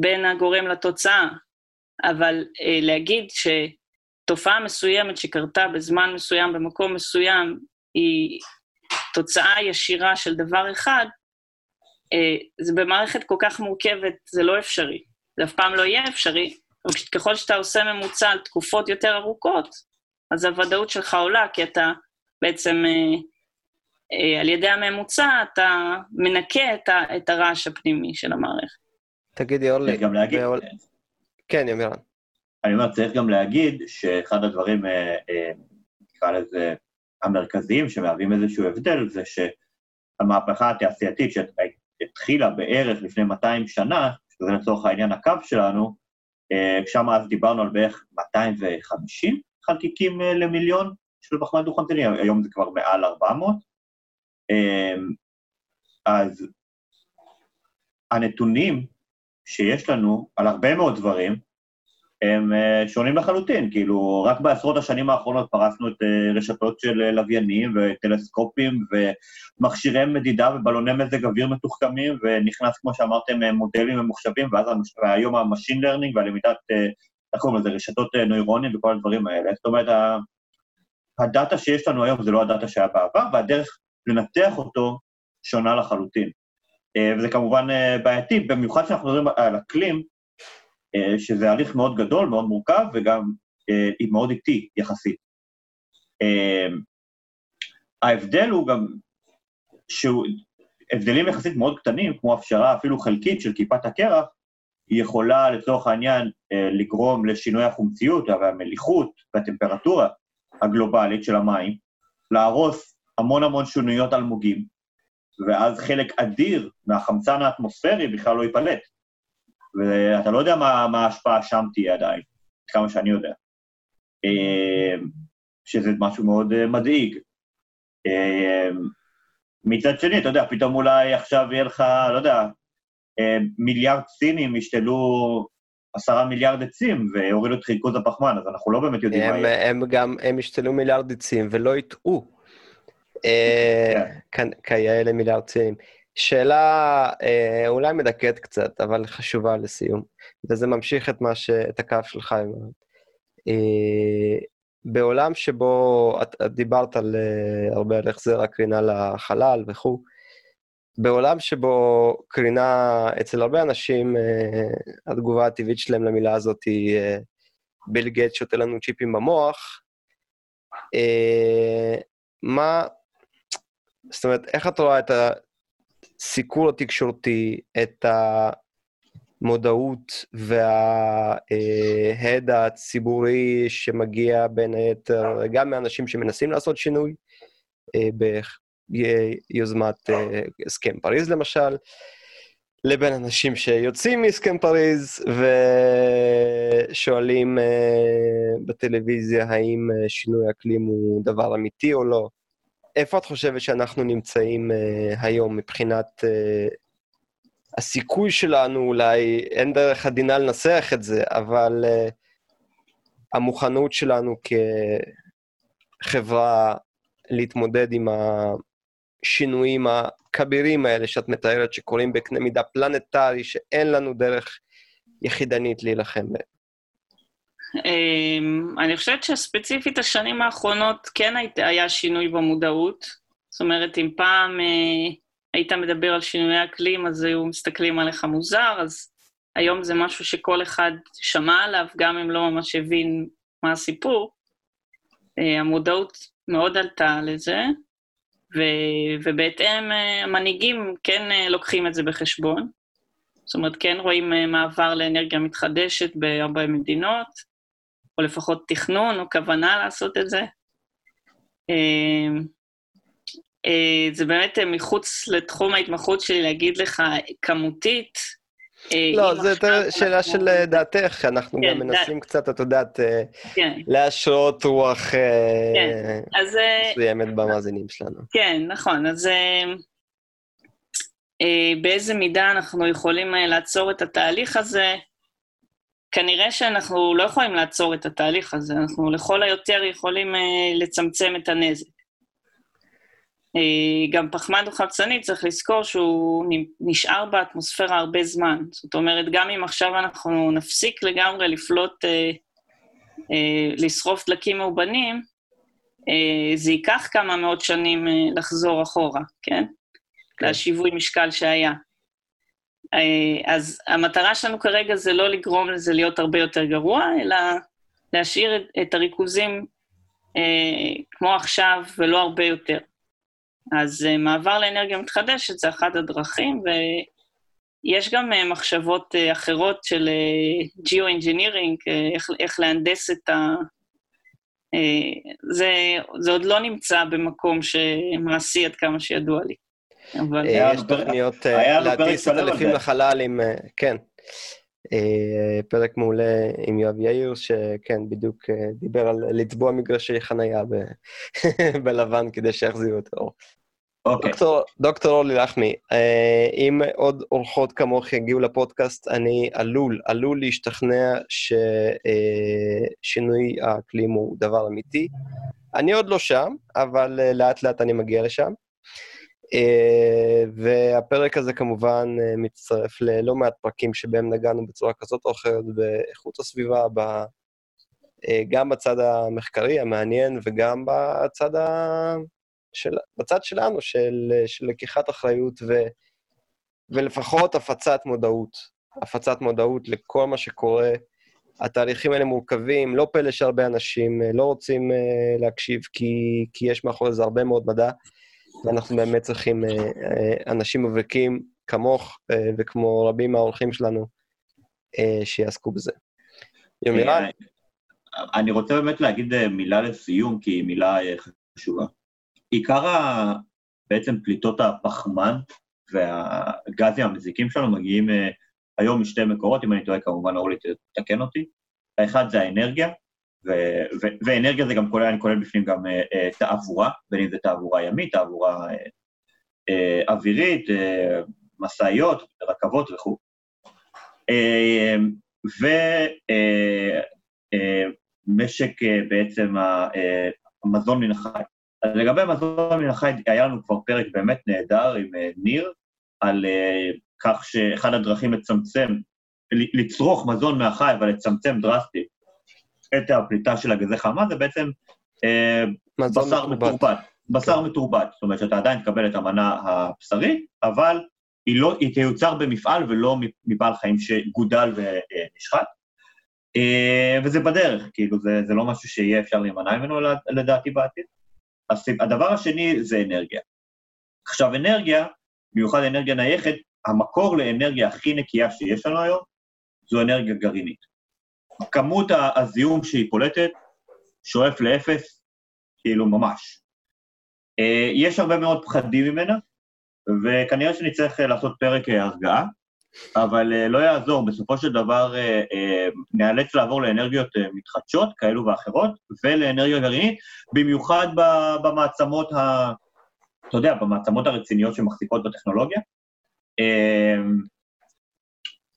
בין הגורם לתוצאה. אבל אה, להגיד שתופעה מסוימת שקרתה בזמן מסוים, במקום מסוים, היא תוצאה ישירה של דבר אחד, אה, זה במערכת כל כך מורכבת, זה לא אפשרי. זה אף פעם לא יהיה אפשרי, אבל ככל שאתה עושה ממוצע על תקופות יותר ארוכות, אז הוודאות שלך עולה, כי אתה בעצם אה, על ידי הממוצע אתה מנקה את, ה, את הרעש הפנימי של המערכת. תגידי, אורלי. גם להגיד... ואול... כן, ימירן. אני אומר, צריך גם להגיד שאחד הדברים, נקרא לזה, המרכזיים שמהווים איזשהו הבדל, זה שהמהפכה התעשייתית שהתחילה בערך לפני 200 שנה, שזה לצורך העניין הקו שלנו, שם אז דיברנו על בערך 250 חלקיקים למיליון של פחמן דו-חמצני, היום זה כבר מעל 400. אז הנתונים שיש לנו על הרבה מאוד דברים, הם שונים לחלוטין, כאילו, רק בעשרות השנים האחרונות פרסנו את רשתות של לוויינים וטלסקופים ומכשירי מדידה ובלוני מזג אוויר מתוחכמים, ונכנס, כמו שאמרתם, מודלים ממוחשבים, ואז היום ה-machine learning והלמידת, איך קוראים לזה, רשתות נוירונים וכל הדברים האלה. זאת אומרת, הדאטה שיש לנו היום זה לא הדאטה שהיה בעבר, והדרך לנתח אותו שונה לחלוטין. וזה כמובן בעייתי, במיוחד כשאנחנו מדברים על אקלים, שזה הליך מאוד גדול, מאוד מורכב, וגם מאוד איטי יחסית. ההבדל הוא גם שהוא, הבדלים יחסית מאוד קטנים, כמו הפשרה אפילו חלקית של כיפת הקרח, היא יכולה לצורך העניין לגרום לשינוי החומציות והמליחות והטמפרטורה הגלובלית של המים, להרוס המון המון שונויות אלמוגים, ואז חלק אדיר מהחמצן האטמוספרי בכלל לא ייפלט. ואתה לא יודע מה, מה ההשפעה שם תהיה עדיין, כמה שאני יודע. שזה משהו מאוד מדאיג. מצד שני, אתה יודע, פתאום אולי עכשיו יהיה לך, לא יודע, מיליארד סינים ישתלו עשרה מיליארד עצים והורידו את ריכוז הפחמן, אז אנחנו לא באמת יודעים הם, מה יהיה. הם גם, הם ישתלו מיליארד עצים ולא יטעו. כאלה מיליארד סינים. שאלה אה, אולי מדכאת קצת, אבל חשובה לסיום, וזה ממשיך את, ש... את הקו שלך, אה, בעולם שבו את, את דיברת על, אה, הרבה על החזר הקרינה לחלל וכו', בעולם שבו קרינה, אצל הרבה אנשים, אה, התגובה הטבעית שלהם למילה הזאת היא אה, ביל גט שותה לנו צ'יפים במוח, אה, מה, זאת אומרת, איך את רואה את הסיקור התקשורתי, את המודעות וההד הציבורי שמגיע בין היתר גם מאנשים שמנסים לעשות שינוי, ביוזמת הסכם פריז למשל, לבין אנשים שיוצאים מהסכם פריז ושואלים בטלוויזיה האם שינוי אקלים הוא דבר אמיתי או לא. איפה את חושבת שאנחנו נמצאים היום מבחינת הסיכוי שלנו, אולי אין דרך עדינה לנסח את זה, אבל המוכנות שלנו כחברה להתמודד עם השינויים הכבירים האלה שאת מתארת, שקורים בקנה מידה פלנטרי, שאין לנו דרך יחידנית להילחם בהם. אמ, אני חושבת שספציפית השנים האחרונות כן היה שינוי במודעות. זאת אומרת, אם פעם אה, היית מדבר על שינויי אקלים, אז היו מסתכלים עליך מוזר, אז היום זה משהו שכל אחד שמע עליו, גם אם לא ממש הבין מה הסיפור. אה, המודעות מאוד עלתה לזה, ו- ובהתאם אה, המנהיגים כן לוקחים את זה בחשבון. זאת אומרת, כן רואים מעבר לאנרגיה מתחדשת בהרבה מדינות, או לפחות תכנון או כוונה לעשות את זה. אה, זה באמת מחוץ לתחום ההתמחות שלי להגיד לך כמותית. אה, לא, זו יותר שאלה של אה, דעתך, אנחנו כן, גם מנסים. קצת, את יודעת, כן. להשרות רוח כן. מסוימת במאזינים שלנו. כן, נכון, אז באיזה מידה אנחנו יכולים לעצור את התהליך הזה? כנראה שאנחנו לא יכולים לעצור את התהליך הזה, אנחנו לכל היותר יכולים לצמצם את הנזק. Uh, גם פחמן דו-חמצני, צריך לזכור שהוא נשאר באטמוספירה הרבה זמן. זאת אומרת, גם אם עכשיו אנחנו נפסיק לגמרי לפלוט, uh, uh, לשרוף דלקים מאובנים, uh, זה ייקח כמה מאות שנים uh, לחזור אחורה, כן? כן. לשיווי משקל שהיה. אה, אז המטרה שלנו כרגע זה לא לגרום לזה להיות הרבה יותר גרוע, אלא להשאיר את, את הריכוזים אה, כמו עכשיו ולא הרבה יותר. אז uh, מעבר לאנרגיה מתחדשת זה אחת הדרכים, ויש גם uh, מחשבות uh, אחרות של uh, איך, איך להנדס את ה... Uh, זה, זה עוד לא נמצא במקום שמעשי עד כמה שידוע לי. אבל... יש תוכניות להטיס את אלפים לחלל עם... כן. פרק מעולה עם יואב יאיר, שכן, בדיוק דיבר על לצבוע מגרשי חנייה בלבן כדי שיחזירו את האור. אוקיי. דוקטור, דוקטור אורלי לחמי, אה, אם עוד אורחות כמוך יגיעו לפודקאסט, אני עלול, עלול להשתכנע ששינוי אה, האקלים הוא דבר אמיתי. אני עוד לא שם, אבל אה, לאט לאט אני מגיע לשם. והפרק הזה כמובן מצטרף ללא מעט פרקים שבהם נגענו בצורה כזאת או אחרת באיכות הסביבה, גם בצד המחקרי המעניין וגם בצד ה... של, בצד שלנו, של, של לקיחת אחריות ו, ולפחות הפצת מודעות. הפצת מודעות לכל מה שקורה. התהליכים האלה מורכבים, לא פלא שהרבה אנשים אה, לא רוצים uh, להקשיב, כי, כי יש מאחורי זה הרבה מאוד מדע, ואנחנו באמת צריכים uh, אנשים מבריקים כמוך וכמו רבים מהאורחים שלנו שיעסקו בזה. יומירן? אני רוצה באמת להגיד מילה לסיום, כי היא מילה חשובה. עיקר ה... בעצם פליטות הפחמן והגזים המזיקים שלנו מגיעים אה, היום משתי מקורות, אם אני טועה כמובן אורלי תתקן אותי. האחד זה האנרגיה, ו- ו- ואנרגיה זה גם כולל, אני כולל בפנים גם uh, uh, תעבורה, בין אם זה תעבורה ימית, תעבורה uh, uh, אווירית, uh, משאיות, רכבות וכו'. Uh, ומשק uh, uh, בעצם המזון מן החי. אז לגבי מזון מן החי, היה לנו כבר פרק באמת נהדר עם uh, ניר, על uh, כך שאחד הדרכים לצמצם, לצרוך מזון מהחי, אבל לצמצם דרסטית את הפליטה של הגזי חמה, זה בעצם uh, בשר מתורבת. בשר כן. מתורבת, זאת אומרת שאתה עדיין תקבל את המנה הבשרית, אבל היא, לא, היא תיוצר במפעל ולא מבעל חיים שגודל ונשחט. וזה בדרך, כאילו, זה, זה לא משהו שיהיה אפשר להימנע ממנו לדעתי בעתיד. הדבר השני זה אנרגיה. עכשיו, אנרגיה, במיוחד אנרגיה נייחת, המקור לאנרגיה הכי נקייה שיש לנו היום זו אנרגיה גרעינית. כמות הזיהום שהיא פולטת שואף לאפס, כאילו ממש. אה, יש הרבה מאוד פחדים ממנה, וכנראה שנצטרך לעשות פרק הרגעה, אבל uh, לא יעזור, בסופו של דבר uh, uh, נאלץ לעבור לאנרגיות מתחדשות, כאלו ואחרות, ולאנרגיה גרעינית, במיוחד במעצמות ה... אתה יודע, במעצמות הרציניות שמחזיקות בטכנולוגיה.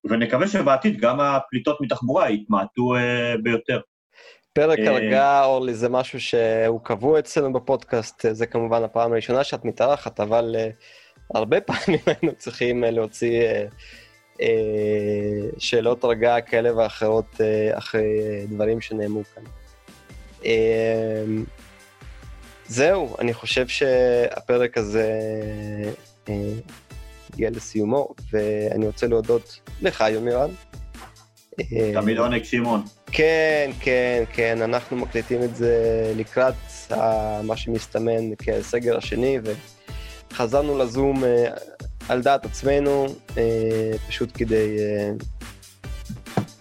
ונקווה שבעתיד גם הפליטות מתחבורה יתמעטו ביותר. פרק הרגעה, אורלי, זה משהו שהוא קבוע אצלנו בפודקאסט, זה כמובן הפעם הראשונה שאת מתארחת, אבל הרבה פעמים היינו צריכים להוציא... אה, שאלות הרגעה כאלה ואחרות אה, אחרי דברים שנאמרו כאן. אה, זהו, אני חושב שהפרק הזה הגיע לסיומו, ואני רוצה להודות לך, יומירן. תמיד עונג שמעון. כן, כן, כן, אנחנו מקליטים את זה לקראת מה שמסתמן כסגר השני, וחזרנו לזום על דעת עצמנו, אה, פשוט כדי אה,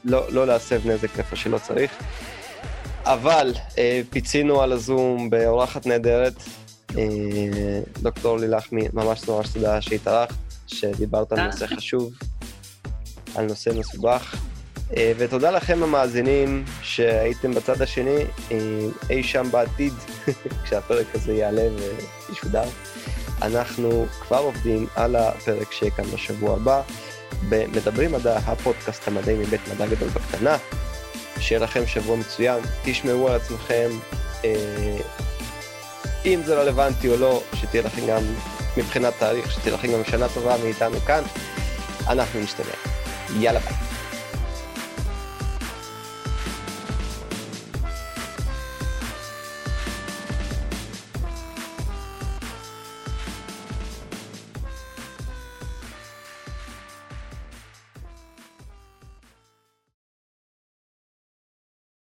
לא, לא להסב נזק איפה שלא צריך. אבל אה, פיצינו על הזום באורחת נהדרת. אה, דוקטור לילחמי, ממש ממש תודה שהתארחת, שדיברת על נושא חשוב, על נושא מסובך. אה, ותודה לכם המאזינים שהייתם בצד השני, אה, אי שם בעתיד, כשהפרק הזה יעלה וישודר. אנחנו כבר עובדים על הפרק שיהיה כאן בשבוע הבא, במדברים מדע, הפודקאסט המדעי מבית מדע גדול בקטנה. שיהיה לכם שבוע מצוין, תשמעו על עצמכם, אה, אם זה רלוונטי או לא, שתהיה לכם גם, מבחינת תאריך, שתהיה לכם גם שנה טובה מאיתנו כאן, אנחנו נשתנה. יאללה ביי.